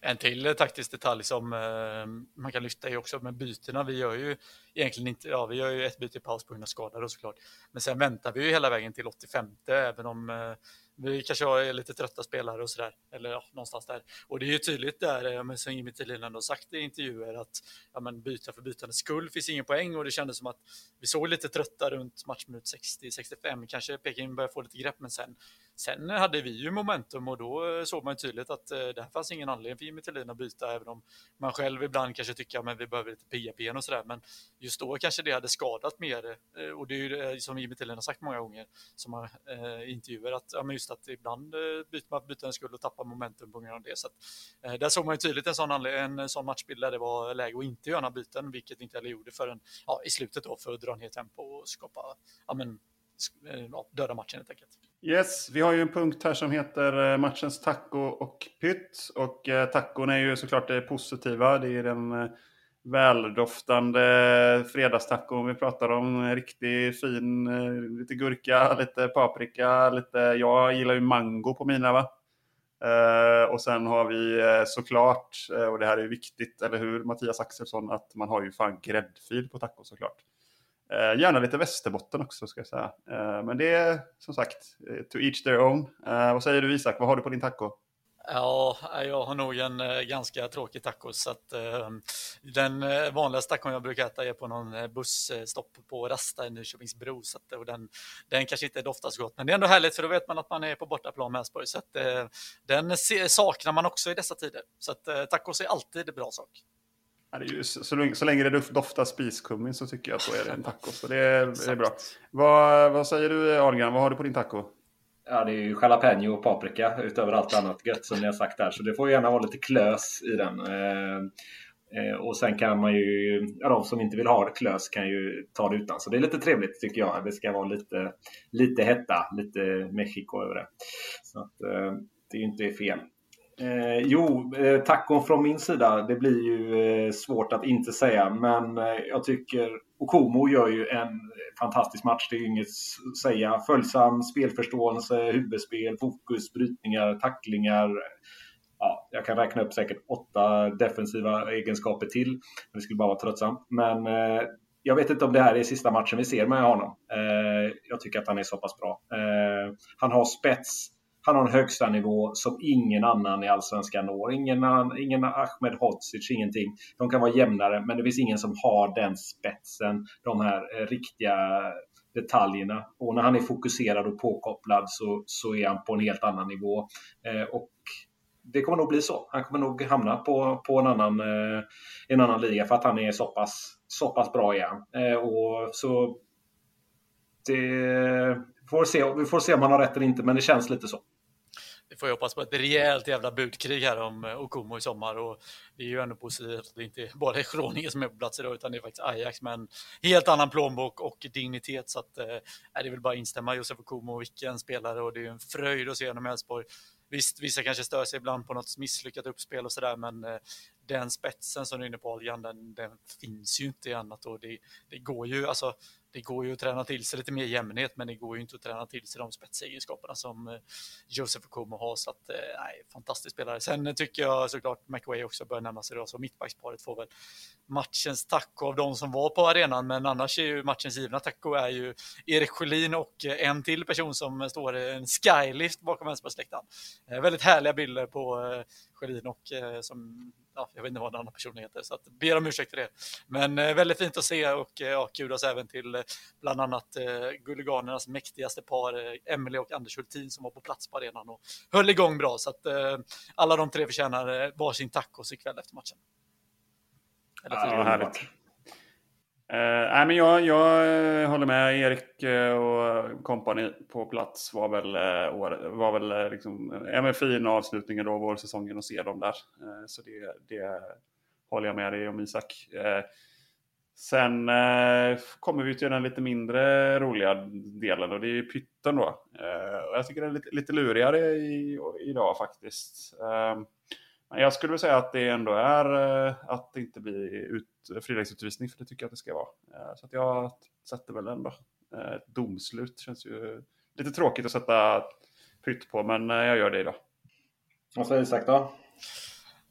En till eh, taktisk detalj som eh, man kan lyfta är också med bytena. Vi gör ju egentligen inte, ja vi gör ju ett byte i paus på grund av skada då såklart. Men sen väntar vi ju hela vägen till 85 även om eh, vi kanske är lite trötta spelare och sådär, eller ja, någonstans där. Och det är ju tydligt där, eh, men som Jimmy Tillin ändå sagt i intervjuer, att ja, men byta för bytandets skull finns ingen poäng och det kändes som att vi såg lite trötta runt matchminut 60-65, kanske Peking började få lite grepp, men sen, sen hade vi ju momentum och då eh, såg man tydligt att eh, det här fanns ingen anledning för Jimmy Tillin att byta, även om man själv ibland kanske tycker att vi behöver lite PIA-ben och sådär, men just då kanske det hade skadat mer. Eh, och det är ju som Jimmy Tillin har sagt många gånger, som har eh, intervjuer, att ja, men just att ibland byter man för en skull och tappar momentum på grund av det. Så att, eh, där såg man ju tydligt en sån, en sån matchbild där det var läge att inte göra några byten, vilket inte heller gjorde förrän ja, i slutet då för att dra ner tempo och skapa, ja men, ja, döda matchen helt enkelt. Yes, vi har ju en punkt här som heter eh, matchens taco och pytt. Och eh, tacon är ju såklart det positiva. Det är den eh, väldoftande fredagstacon vi pratar om. Riktigt fin, eh, lite gurka, lite paprika, lite... Jag gillar ju mango på mina va. Och sen har vi såklart, och det här är viktigt, eller hur Mattias Axelsson, att man har ju fan gräddfil på taco såklart. Eh, gärna lite Västerbotten också ska jag säga. Eh, men det är som sagt, eh, to each their own. vad säger du Isak, vad har du på din taco? Ja, jag har nog en ganska tråkig taco. Så att, eh, den vanligaste tacon jag brukar äta är på någon busstopp på Rasta i Nyköpingsbro. Så att, och den, den kanske inte doftar så gott, men det är ändå härligt för då vet man att man är på bortaplan med Elfsborg. Så att, den saknar man också i dessa tider. Så att, tacos är alltid en bra sak. Ju, så, länge, så länge det doftar spiskummin så tycker jag att då är det en taco. Så det är, det är bra. Vad, vad säger du Adrian, vad har du på din taco? Ja, det är ju jalapeno och paprika utöver allt annat gött som ni har sagt där. Så det får gärna vara lite klös i den. Eh, eh, och sen kan man ju, ja, de som inte vill ha det klös kan ju ta det utan. Så det är lite trevligt tycker jag. Det ska vara lite, lite hetta, lite Mexiko över det. Så att, eh, det är inte fel. Eh, jo, eh, tacon från min sida. Det blir ju eh, svårt att inte säga, men eh, jag tycker Okomo gör ju en fantastisk match. Det är inget att säga. Följsam spelförståelse, huvudspel, fokus, brytningar, tacklingar. Ja, jag kan räkna upp säkert åtta defensiva egenskaper till. Men det skulle bara vara tröttsamt. Men eh, jag vet inte om det här är sista matchen vi ser med honom. Eh, jag tycker att han är så pass bra. Eh, han har spets han har en högsta nivå som ingen annan i Allsvenskan når. Ingen, ingen Ahmed Hodzic, ingenting. De kan vara jämnare, men det finns ingen som har den spetsen, de här eh, riktiga detaljerna. Och när han är fokuserad och påkopplad så, så är han på en helt annan nivå. Eh, och det kommer nog bli så. Han kommer nog hamna på, på en, annan, eh, en annan liga för att han är så pass, så pass bra igen. Eh, och så det, får se, vi får se om han har rätt eller inte, men det känns lite så vi får hoppas på ett rejält jävla budkrig här om eh, Okomo i sommar. Och det är ju ändå positivt att det inte bara är Groningen som är på plats idag utan det är faktiskt Ajax med en helt annan plånbok och dignitet. Så att eh, det är väl bara att instämma Josef Okomo, vilken spelare. Och det är ju en fröjd att se honom i Elfsborg. Visst, vissa kanske stör sig ibland på något misslyckat uppspel och sådär, men eh, den spetsen som du är inne på, Adrian, den, den finns ju inte i annat och det, det går ju, alltså det går ju att träna till sig lite mer jämnhet, men det går ju inte att träna till sig de spetsegenskaperna som eh, Josef Josef Komo har. Så att, eh, nej, fantastisk spelare. Sen tycker jag såklart McWay också bör nämnas idag, så mittbacksparet får väl matchens taco av de som var på arenan, men annars är ju matchens givna taco är ju Erik Sjölin och eh, en till person som står i en skylift bakom vänsterbacksläktaren. Väldigt härliga bilder på Sjölin och som ja, jag vet inte vad den andra personen heter, så att, ber om ursäkt för det. Men eh, väldigt fint att se och eh, ja, kudos även till eh, bland annat eh, Guliganernas mäktigaste par, eh, Emelie och Anders Hultin som var på plats på arenan och höll igång bra. Så att eh, alla de tre förtjänar eh, varsin tacos ikväll efter matchen. Eller ja, härligt. Uh, Eh, nej, men jag, jag eh, håller med. Erik eh, och kompani på plats var väl, var väl liksom, en fin avslutning av vårsäsongen att se dem där. så det, det håller jag med dig om Isak. sen kommer vi till den lite mindre roliga delen och det är pytten då. jag tycker det är lite, lite lurigare i, idag faktiskt. Jag skulle säga att det ändå är att det inte blir ut, friläggsutvisning, för det tycker jag att det ska vara. Eh, så att jag sätter väl ändå ett domslut. känns ju lite tråkigt att sätta pytt på, men eh, jag gör det idag. Vad säger Isak då?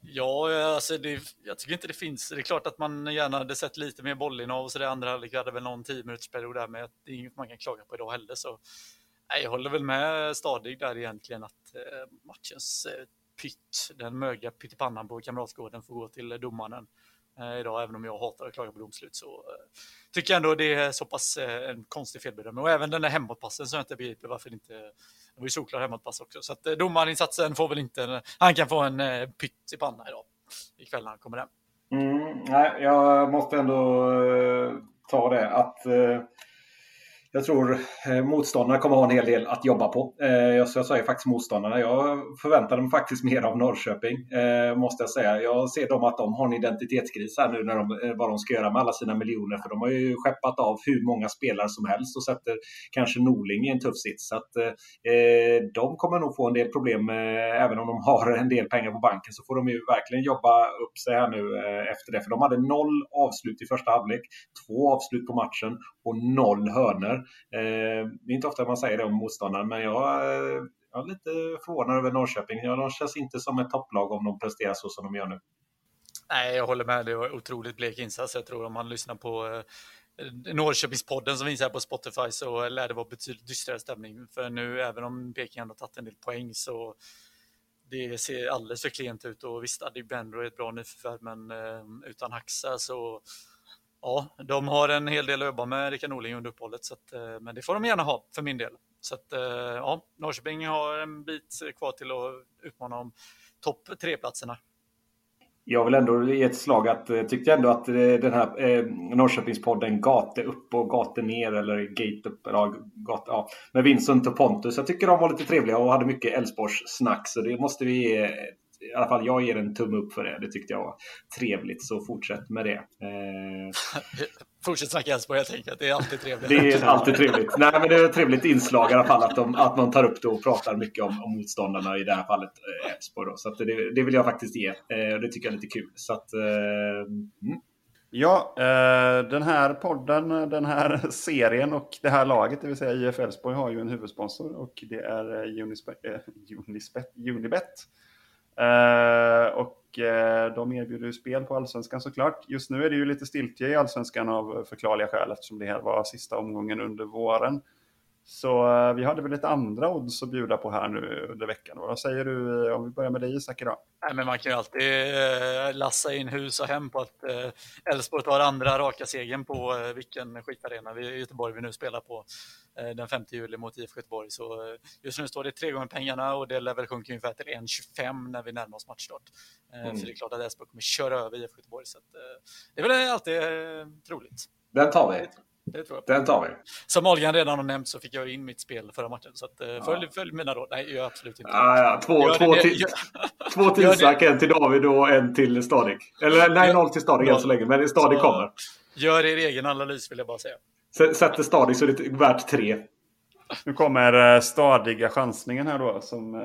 Ja, alltså det, jag tycker inte det finns. Det är klart att man gärna hade sett lite mer bollinnehav och så det andra halvlek hade väl någon 10 minuters period där, men det är inget man kan klaga på idag heller. Så nej, jag håller väl med stadig där egentligen att eh, matchens eh, pytt, den möga pyttipannan på Kamratgården får gå till domaren. Eh, idag, även om jag hatar att klaga på domslut så eh, tycker jag ändå det är så pass eh, en konstig felbedömning. Och även den där hemåtpassen som jag inte begriper varför det inte... Det var ju solklar hemåtpass också. Så att domarinsatsen får väl inte... Han kan få en pytt i panna idag. Ikväll när han kommer hem. Mm, nej, jag måste ändå ta det att jag tror eh, motståndarna kommer ha en hel del att jobba på. Eh, jag, jag säger faktiskt motståndarna. Jag förväntade mig faktiskt mer av Norrköping, eh, måste jag säga. Jag ser dem att de har en identitetskris här nu när de, vad de ska göra med alla sina miljoner. För de har ju skeppat av hur många spelare som helst och sätter kanske Norling i en tuff sits. Så att, eh, de kommer nog få en del problem, även om de har en del pengar på banken, så får de ju verkligen jobba upp sig här nu efter det. För de hade noll avslut i första halvlek, två avslut på matchen och noll hörner. Eh, det är inte ofta man säger det om motståndaren, men jag, eh, jag är lite förvånad över Norrköping. Ja, de känns inte som ett topplag om de presterar så som de gör nu. Nej, jag håller med. Det var otroligt blek insats. Jag tror om man lyssnar på eh, Norrköpingspodden som finns här på Spotify så lär det vara betydligt dystrare stämning. För nu, även om Peking har tagit en del poäng så det ser alldeles för klent ut och visst, Adibendro är ett bra nyförvärv, men utan Haxa så ja, de har en hel del att jobba med, Rickard Norling, under uppehållet. Så att, eh, men det får de gärna ha för min del. Så att, eh, ja, Norrköping har en bit eh, kvar till att utmana om topp tre-platserna. Jag vill ändå ge ett slag att jag tyckte ändå att den här eh, Norrköpingspodden Gate upp och Gate ner eller Gate upp ja, gate, ja, med Vincent och Pontus. Jag tycker de var lite trevliga och hade mycket Älvsborgs snack så det måste vi ge i alla fall jag ger en tumme upp för det. Det tyckte jag var trevligt, så fortsätt med det. Eh... fortsätt snacka Elfsborg helt enkelt. Det är alltid trevligt. Det är alltid trevligt. Nej, men det är ett trevligt inslag i alla fall att, de, att man tar upp det och pratar mycket om, om motståndarna, i det här fallet eh, Elfsborg. Så det, det, vill jag faktiskt ge. Eh, det tycker jag är lite kul. Så att, eh, mm. Ja, den här podden, den här serien och det här laget, det vill säga IF Elfsborg, har ju en huvudsponsor och det är Unispe, Unispet, Unibet. Eh, och eh, de erbjuder ju spel på Allsvenskan såklart. Just nu är det ju lite stiltje i Allsvenskan av förklarliga skäl eftersom det här var sista omgången under våren. Så uh, vi hade väl lite andra odds att bjuda på här nu under veckan. Vad säger du om vi börjar med dig Isak idag? Nej, men man kan ju alltid eh, lassa in hus och hem på att Elfsborg tar andra raka segern på vilken skitarena i Göteborg vi nu spelar på den 5 juli mot IF Göteborg. Så just nu står det tre gånger pengarna och det lär väl sjunka ungefär till 1,25 när vi närmar oss matchstart. Mm. Så det är klart att Elfsborg kommer köra över IF Göteborg. Så att, det är väl alltid troligt. Den tar vi. Det tror jag. Den tar vi. Som Ahlgren redan har nämnt så fick jag in mitt spel förra matchen. Så att, ja. följ, följ mina råd. Nej, jag absolut inte. Ja, ja. Två, två, till, två till Isak, en till David och en till Stadig. Eller nej, noll till Stadig än så länge. Men Stadig kommer. Gör er egen analys vill jag bara säga. Sätter Stadig så är det värt tre. Nu kommer eh, stadiga chansningen här då som eh,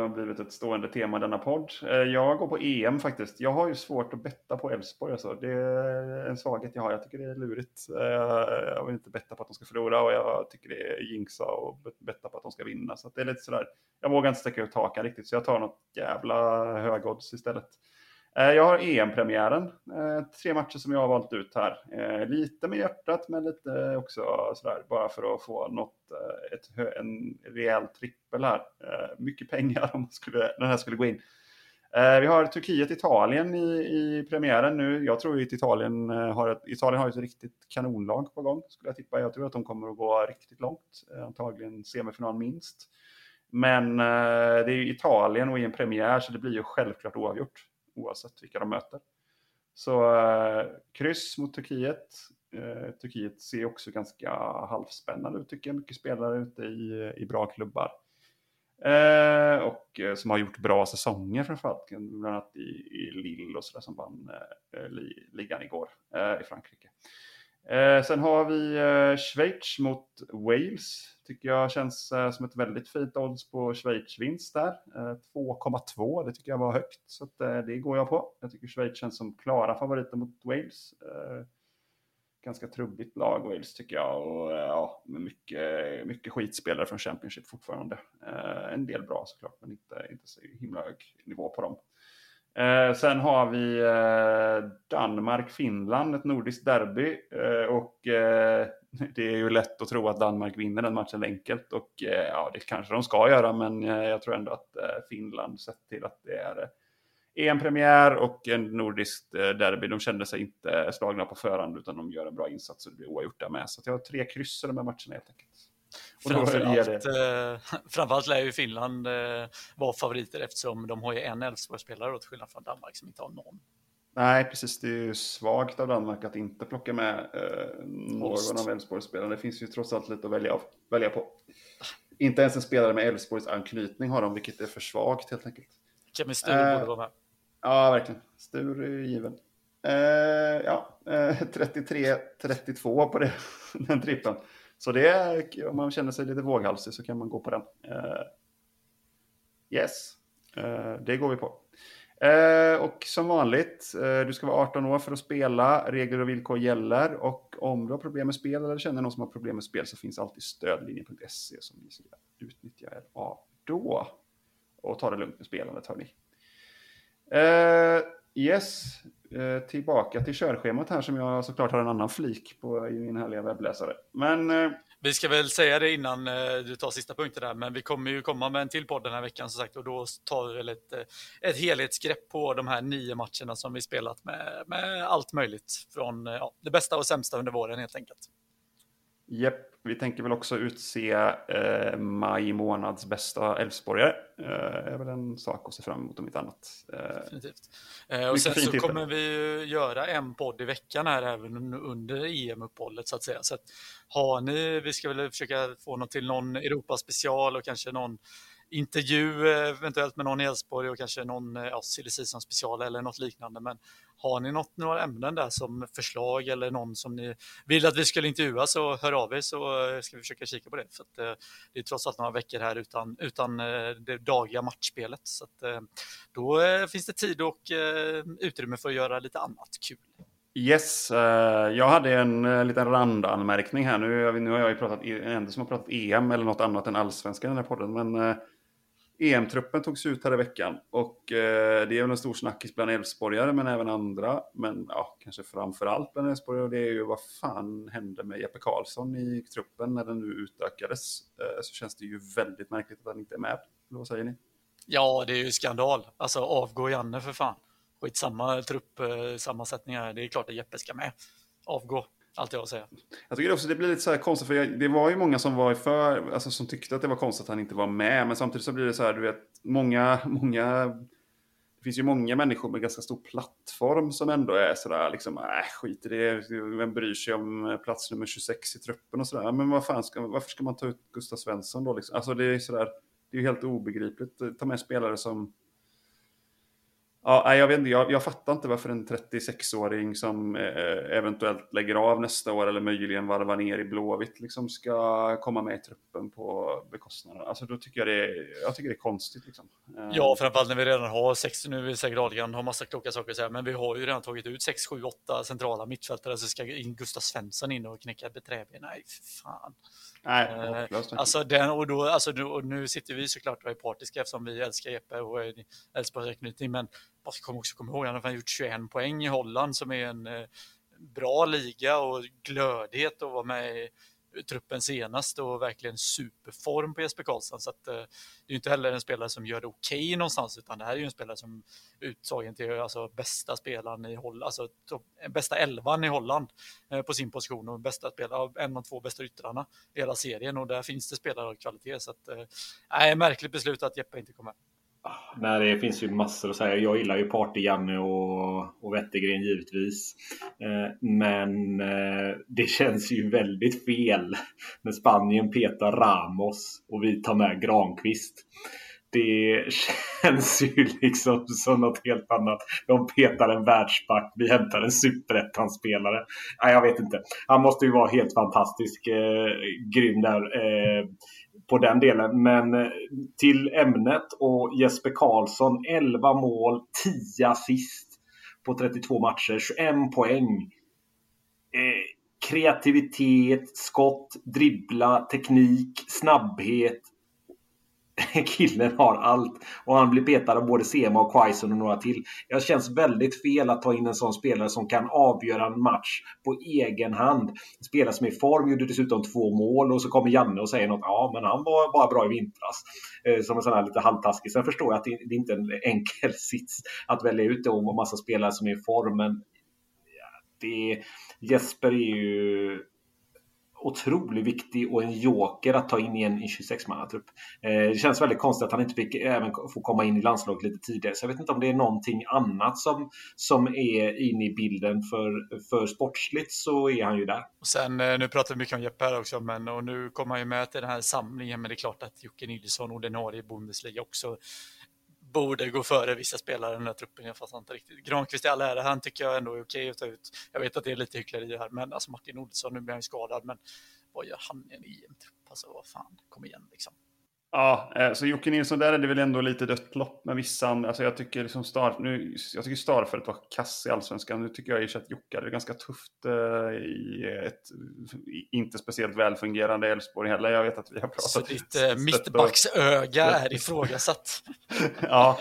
har blivit ett stående tema i denna podd. Eh, jag går på EM faktiskt. Jag har ju svårt att betta på Elfsborg. Alltså. Det är en svaghet jag har. Jag tycker det är lurigt. Jag vill inte betta på att de ska förlora och jag tycker det är jinxa och betta på att de ska vinna. Så det är lite sådär. Jag vågar inte sträcka ut hakan riktigt så jag tar något jävla högodds istället. Eh, jag har EM-premiären. Eh, tre matcher som jag har valt ut här. Eh, lite med hjärtat men lite också sådär bara för att få något, ett, en rejäl trippel här. Mycket pengar om skulle, den här skulle gå in. Vi har Turkiet-Italien i, i premiären nu. Jag tror att Italien har ett, Italien har ett riktigt kanonlag på gång, skulle jag tippa. Jag tror att de kommer att gå riktigt långt, antagligen semifinal minst. Men det är ju Italien och i en premiär så det blir ju självklart oavgjort oavsett vilka de möter. Så eh, kryss mot Turkiet. Eh, Turkiet ser också ganska halvspännande ut tycker jag. Mycket spelare ute i, i bra klubbar. Eh, och eh, som har gjort bra säsonger framförallt. Bland annat i, i Lille och sådär som vann eh, ligan igår eh, i Frankrike. Eh, sen har vi eh, Schweiz mot Wales. Tycker jag känns eh, som ett väldigt fint odds på Schweiz-vinst där. Eh, 2,2, det tycker jag var högt. Så att, eh, det går jag på. Jag tycker Schweiz känns som klara favoriter mot Wales. Eh, ganska trubbigt lag Wales tycker jag. Och eh, ja, med mycket, mycket skitspelare från Championship fortfarande. Eh, en del bra såklart, men inte, inte så himla hög nivå på dem. Eh, sen har vi eh, Danmark-Finland, ett nordiskt derby. Eh, och eh, det är ju lätt att tro att Danmark vinner den matchen enkelt. Och eh, ja, det kanske de ska göra, men eh, jag tror ändå att eh, Finland, sett till att det är eh, en premiär och en nordiskt eh, derby, de kände sig inte slagna på förhand utan de gör en bra insats och det blir oavgjort där med. Så jag har tre kryss i de här matcherna helt enkelt. Framförallt, eh, framförallt lär ju Finland eh, vara favoriter eftersom de har ju en Elfsborgsspelare till skillnad från Danmark som inte har någon. Nej, precis. Det är ju svagt av Danmark att inte plocka med eh, någon av Elfsborgsspelarna. Det finns ju trots allt lite att välja, av, välja på. Inte ens en spelare med Elfsborgs anknytning har de, vilket är för svagt helt enkelt. Kevin Stur eh, borde vara med. Ja, verkligen. Stur är given. Eh, ja, 33-32 eh, på det, den trippen. Så det är, om man känner sig lite våghalsig så kan man gå på den. Uh, yes, uh, det går vi på. Uh, och som vanligt, du ska vara 18 år för att spela. Regler och villkor gäller. Och om du har problem med spel eller känner någon som har problem med spel så finns alltid stödlinjen.se som ni ska utnyttja er av då. Och ta det lugnt med spelandet hörni. yes, Eh, tillbaka till körschemat här som jag såklart har en annan flik på i min härliga webbläsare. Men... Eh, vi ska väl säga det innan eh, du tar sista punkten där, men vi kommer ju komma med en till podd den här veckan som sagt och då tar vi väl ett, ett helhetsgrepp på de här nio matcherna som vi spelat med, med allt möjligt från ja, det bästa och sämsta under våren helt enkelt. Japp, vi tänker väl också utse eh, maj månads bästa Elfsborgare. Eh, är väl en sak att se fram emot om inte annat. Eh, Definitivt. Eh, och sen så tillfälle. kommer vi göra en podd i veckan här även under EM-uppehållet så att säga. Så att, har ni, vi ska väl försöka få något till någon Europa-special och kanske någon intervju eh, eventuellt med någon i Elfsborg och kanske någon eh, ja, silly special eller något liknande. Men har ni något, några ämnen där som förslag eller någon som ni vill att vi skulle intervjua så hör av er så eh, ska vi försöka kika på det. För att, det är trots allt några veckor här utan, utan det dagliga matchspelet. Så att, då finns det tid och utrymme för att göra lite annat kul. Yes, jag hade en liten randanmärkning här. Nu, nu har jag ju pratat, en enda som har pratat EM eller något annat än allsvenskan i den här podden. Men EM-truppen togs ut här i veckan och eh, det är väl en stor snackis bland Elfsborgare men även andra. Men ja, kanske framför allt bland Elfsborgare och det är ju vad fan hände med Jeppe Karlsson i truppen när den nu utökades. Eh, så känns det ju väldigt märkligt att han inte är med. Eller vad säger ni? Ja, det är ju skandal. Alltså avgå Janne för fan. Skitsamma truppsammansättningar. Eh, det är klart att Jeppe ska med. Avgå. Allt jag att säga. Jag tycker också det blir lite så här konstigt, för jag, det var ju många som var för, alltså som tyckte att det var konstigt att han inte var med, men samtidigt så blir det så här, du vet, många, många, det finns ju många människor med ganska stor plattform som ändå är sådär liksom, äh, skit i det, vem bryr sig om eh, plats nummer 26 i truppen och sådär, men vad fan ska, varför ska man ta ut Gustav Svensson då liksom? Alltså det är sådär, det är ju helt obegripligt, ta med spelare som Ja, jag, vet inte, jag, jag fattar inte varför en 36-åring som eh, eventuellt lägger av nästa år eller möjligen varvar ner i Blåvitt liksom ska komma med i truppen på bekostnad. Alltså då tycker jag det är, jag tycker det är konstigt. Liksom. Eh. Ja, framförallt när vi redan har sex, nu vill säkert Adrian ha massa kloka saker att säga, men vi har ju redan tagit ut 6, 7, 8 centrala mittfältare, så ska in Gustav Svensson in och knäcka beträben. Nej, fan. Nej, eh, alltså, den, och då, alltså, och nu sitter vi såklart och är partiska eftersom vi älskar Jeppe och Elfsborgsanknytning, men man ska också komma ihåg att han har gjort 21 poäng i Holland som är en eh, bra liga och glödhet att vara med i eh, truppen senast och verkligen superform på Jesper Karlsson. Så att, eh, det är inte heller en spelare som gör det okej okay någonstans, utan det här är ju en spelare som utsagen till alltså, bästa spelaren i Holland, alltså bästa elvan i Holland eh, på sin position och bästa spelare, en av de två bästa yttrarna i hela serien och där finns det spelare av kvalitet. Så att, eh, märkligt beslut att Jeppe inte kommer. Nej, det finns ju massor att säga. Jag gillar ju Party-Janne och, och Wettergren givetvis. Eh, men eh, det känns ju väldigt fel när Spanien petar Ramos och vi tar med Granqvist. Det känns ju liksom som något helt annat. De petar en världsback, vi hämtar en superettan-spelare. Nej, jag vet inte. Han måste ju vara helt fantastisk, eh, grym där. Eh, på den delen. Men eh, till ämnet och Jesper Karlsson 11 mål, 10 assist på 32 matcher, 21 poäng. Eh, kreativitet, skott, dribbla, teknik, snabbhet, killen har allt. Och han blir petad av både Sema och Quaison och några till. Det känns väldigt fel att ta in en sån spelare som kan avgöra en match på egen hand. En spelare som är i form, gjorde dessutom två mål och så kommer Janne och säger något. Ja, men han var bara bra i vintras. Eh, som en sån här lite halvtaskig. Sen förstår jag att det, inte är en enkel sits att välja ut det och massa spelare som är i form. Men det, Jesper är ju otroligt viktig och en joker att ta in i en 26-mannatrupp. Eh, det känns väldigt konstigt att han inte fick även få komma in i landslaget lite tidigare. Så jag vet inte om det är någonting annat som, som är inne i bilden. För, för sportsligt så är han ju där. Och sen, eh, nu pratar vi mycket om Jeppe här också, men och nu kommer han ju med till den här samlingen. Men det är klart att Jocke Nilsson, ordinarie i Bundesliga, också borde gå före vissa spelare i den här truppen. Jag fattar inte riktigt. Granqvist i all ära, han tycker jag ändå är okej att ta ut. Jag vet att det är lite hyckleri här, men alltså Martin Olsson, nu blir han ju skadad, men vad gör han i en EM-trupp? Alltså vad fan, kom igen liksom. Ja, eh, så Jocke Nilsson, där är det väl ändå lite dött lopp med vissa. Alltså jag tycker liksom Star, nu, jag tycker Starfelt var kass i allsvenskan. Nu tycker jag i att Jocke hade det ganska tufft eh, i ett inte speciellt välfungerande Elfsborg heller. Jag vet att vi har pratat. Så ditt eh, mittbacksöga är ifrågasatt. ja,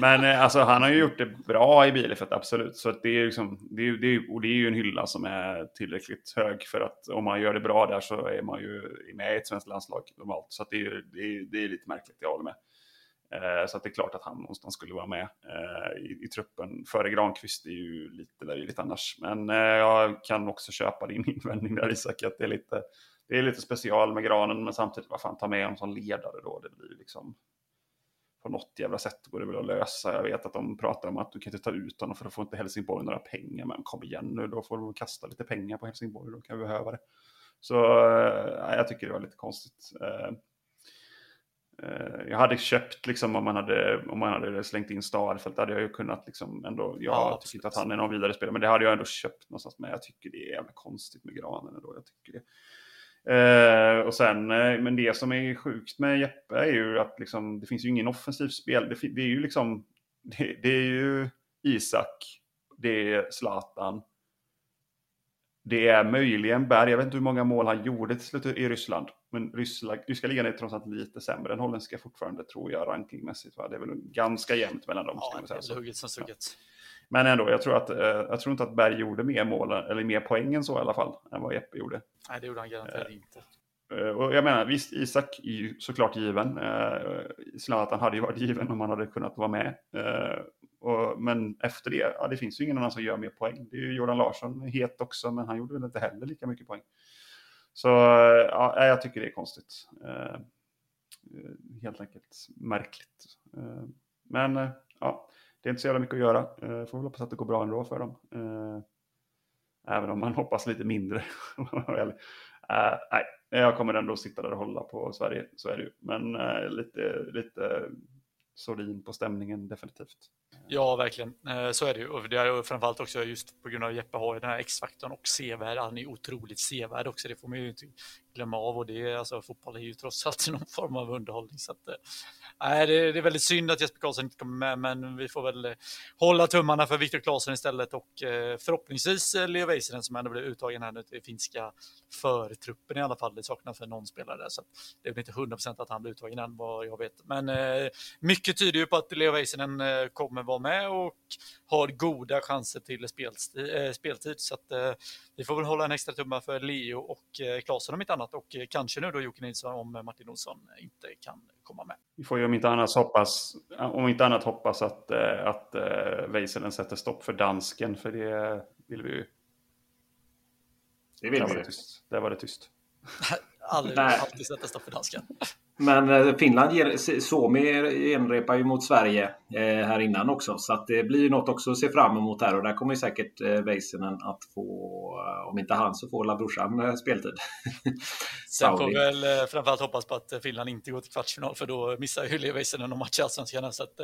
men alltså han har ju gjort det bra i Bielefeld, absolut. Så det är, liksom, det är, det är, och det är ju en hylla som är tillräckligt hög för att om man gör det bra där så är man ju med i ett svenskt landslag normalt. Så det är, det är det är lite märkligt, jag håller med. Eh, så att det är klart att han någonstans skulle vara med eh, i, i, truppen. Före Granqvist är ju lite löjligt annars. Men eh, jag kan också köpa din invändning där Isak, att det är lite, det är lite special med Granen, men samtidigt, vad fan, ta med honom som ledare då, det blir liksom på något jävla sätt går det väl att lösa. Jag vet att de pratar om att du kan inte ta ut honom för då får inte Helsingborg några pengar. Men kom igen nu, då får de kasta lite pengar på Helsingborg, då kan vi behöva det. Så jag tycker det var lite konstigt. Eh, jag hade köpt liksom om man hade, om man hade slängt in Starfelt hade jag ju kunnat liksom ändå, jag ja, tycker inte att han är någon vidare spelare, men det hade jag ändå köpt någonstans. Men jag tycker det är jävla konstigt med Granen ändå. Jag tycker det. Eh, och sen, eh, men det som är sjukt med Jeppe är ju att liksom, det finns ju ingen offensiv spel. Det, det är ju liksom, det, det, är ju Isak, det är Zlatan, det är möjligen Berg, jag vet inte hur många mål han gjorde till slut i Ryssland. Men Ryssland, ryska ligan är trots allt lite sämre än holländska fortfarande tror jag rankingmässigt. Va? Det är väl ganska jämnt mellan dem. Ja, det är hugget som suget. Ja. Men ändå, jag tror, att, eh, jag tror inte att Berg gjorde mer mål, eller mer poäng än så i alla fall, än vad Jeppe gjorde. Nej, det gjorde han garanterat eh, inte. Och jag menar, visst, Isak är ju såklart given. Eh, Zlatan hade ju varit given om han hade kunnat vara med. Eh, och, men efter det, ja, det finns ju ingen annan som gör mer poäng. Det är ju Jordan Larsson, het också, men han gjorde väl inte heller lika mycket poäng. Så ja, jag tycker det är konstigt. Eh, helt enkelt märkligt. Eh, men eh, ja, det är inte så jävla mycket att göra. Eh, får väl hoppas att det går bra ändå för dem. Eh, även om man hoppas lite mindre. Eh, nej, jag kommer ändå sitta där och hålla på Sverige, så är det ju. Men eh, lite, lite Sorin på stämningen definitivt. Ja, verkligen. Eh, så är det ju. Och det är framförallt också just på grund av Jeppe har den här X-faktorn och sevärd. Han är otroligt sevärd också. Det får man ju inte glömma av. Och det är, alltså, fotboll är ju trots allt någon form av underhållning. Så att, äh, det, det är väldigt synd att Jesper Karlsson inte kommer med, men vi får väl eh, hålla tummarna för Viktor Claesson istället och eh, förhoppningsvis Leo Väisänen som ändå blir uttagen här nu till finska förtruppen i alla fall. Det saknas för någon spelare där, så det är väl inte 100% att han blir uttagen än vad jag vet. Men eh, mycket tyder ju på att Leo Väisänen eh, kommer vara med och har goda chanser till speltid. Eh, speltid så att eh, vi får väl hålla en extra tumma för Leo och eh, Claesson om inte annat och eh, kanske nu då Jocke Nilsson om Martin Olsson inte kan komma med. Vi får ju om inte annat hoppas, om inte annat hoppas att, att Väisänen sätter stopp för dansken för det vill vi ju. Det vill där vi var det tyst. Där var det tyst. Aldrig, alltid sätta stopp för dansken. Men eh, Finland, Suomi genrepar ju mot Sverige eh, här innan också. Så att det blir något också att se fram emot här. Och där kommer ju säkert eh, Väisänen att få, om inte han så får labrorsan speltid. Sen får väl framförallt hoppas på att Finland inte går till kvartsfinal för då missar ju Väisänen någon match i Allsvenskan. Så att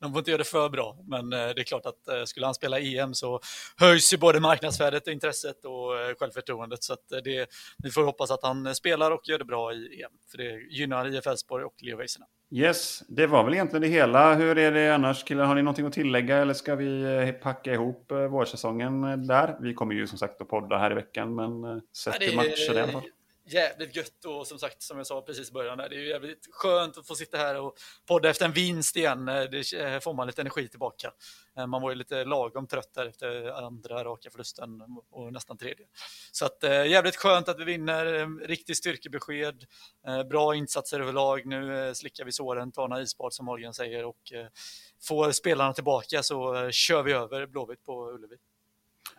de får inte göra det för bra. Men det är klart att skulle han spela EM så höjs ju både marknadsvärdet, intresset och självförtroendet. Så att det, vi får hoppas att han spelar och gör det bra i EM. För det gynnar IF Elfsborg och Leo Väisänen. Yes, det var väl egentligen det hela. Hur är det annars killar? Har ni någonting att tillägga eller ska vi eh, packa ihop eh, vårsäsongen eh, där? Vi kommer ju som sagt att podda här i veckan men sett till matcher i alla fall jävligt gött och som sagt, som jag sa precis i början, det är ju jävligt skönt att få sitta här och podda efter en vinst igen. Eh, det eh, får man lite energi tillbaka. Eh, man var ju lite lagom trött där efter andra raka förlusten och nästan tredje. Så att jävligt skönt att vi vinner, riktigt styrkebesked, bra insatser överlag. Nu slickar vi såren, tar några isbad som Morgan säger och får spelarna tillbaka så kör vi över Blåvitt på Ullevi.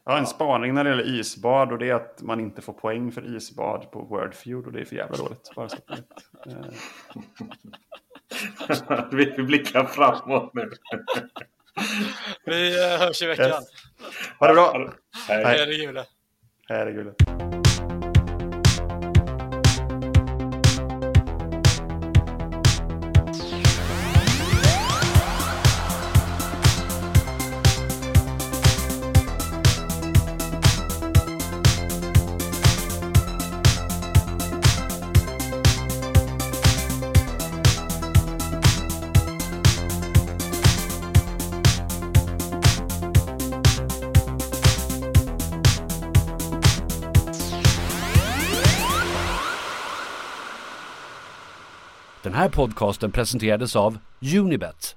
Jag har en spaning när det gäller isbad och det är att man inte får poäng för isbad på Wordfeud och det är för jävla dåligt. Bara så Vi blickar framåt nu. Vi hörs i veckan. Yes. Ha det bra. Hej. Hej. Hej. Hej. Här podcasten presenterades av Unibet.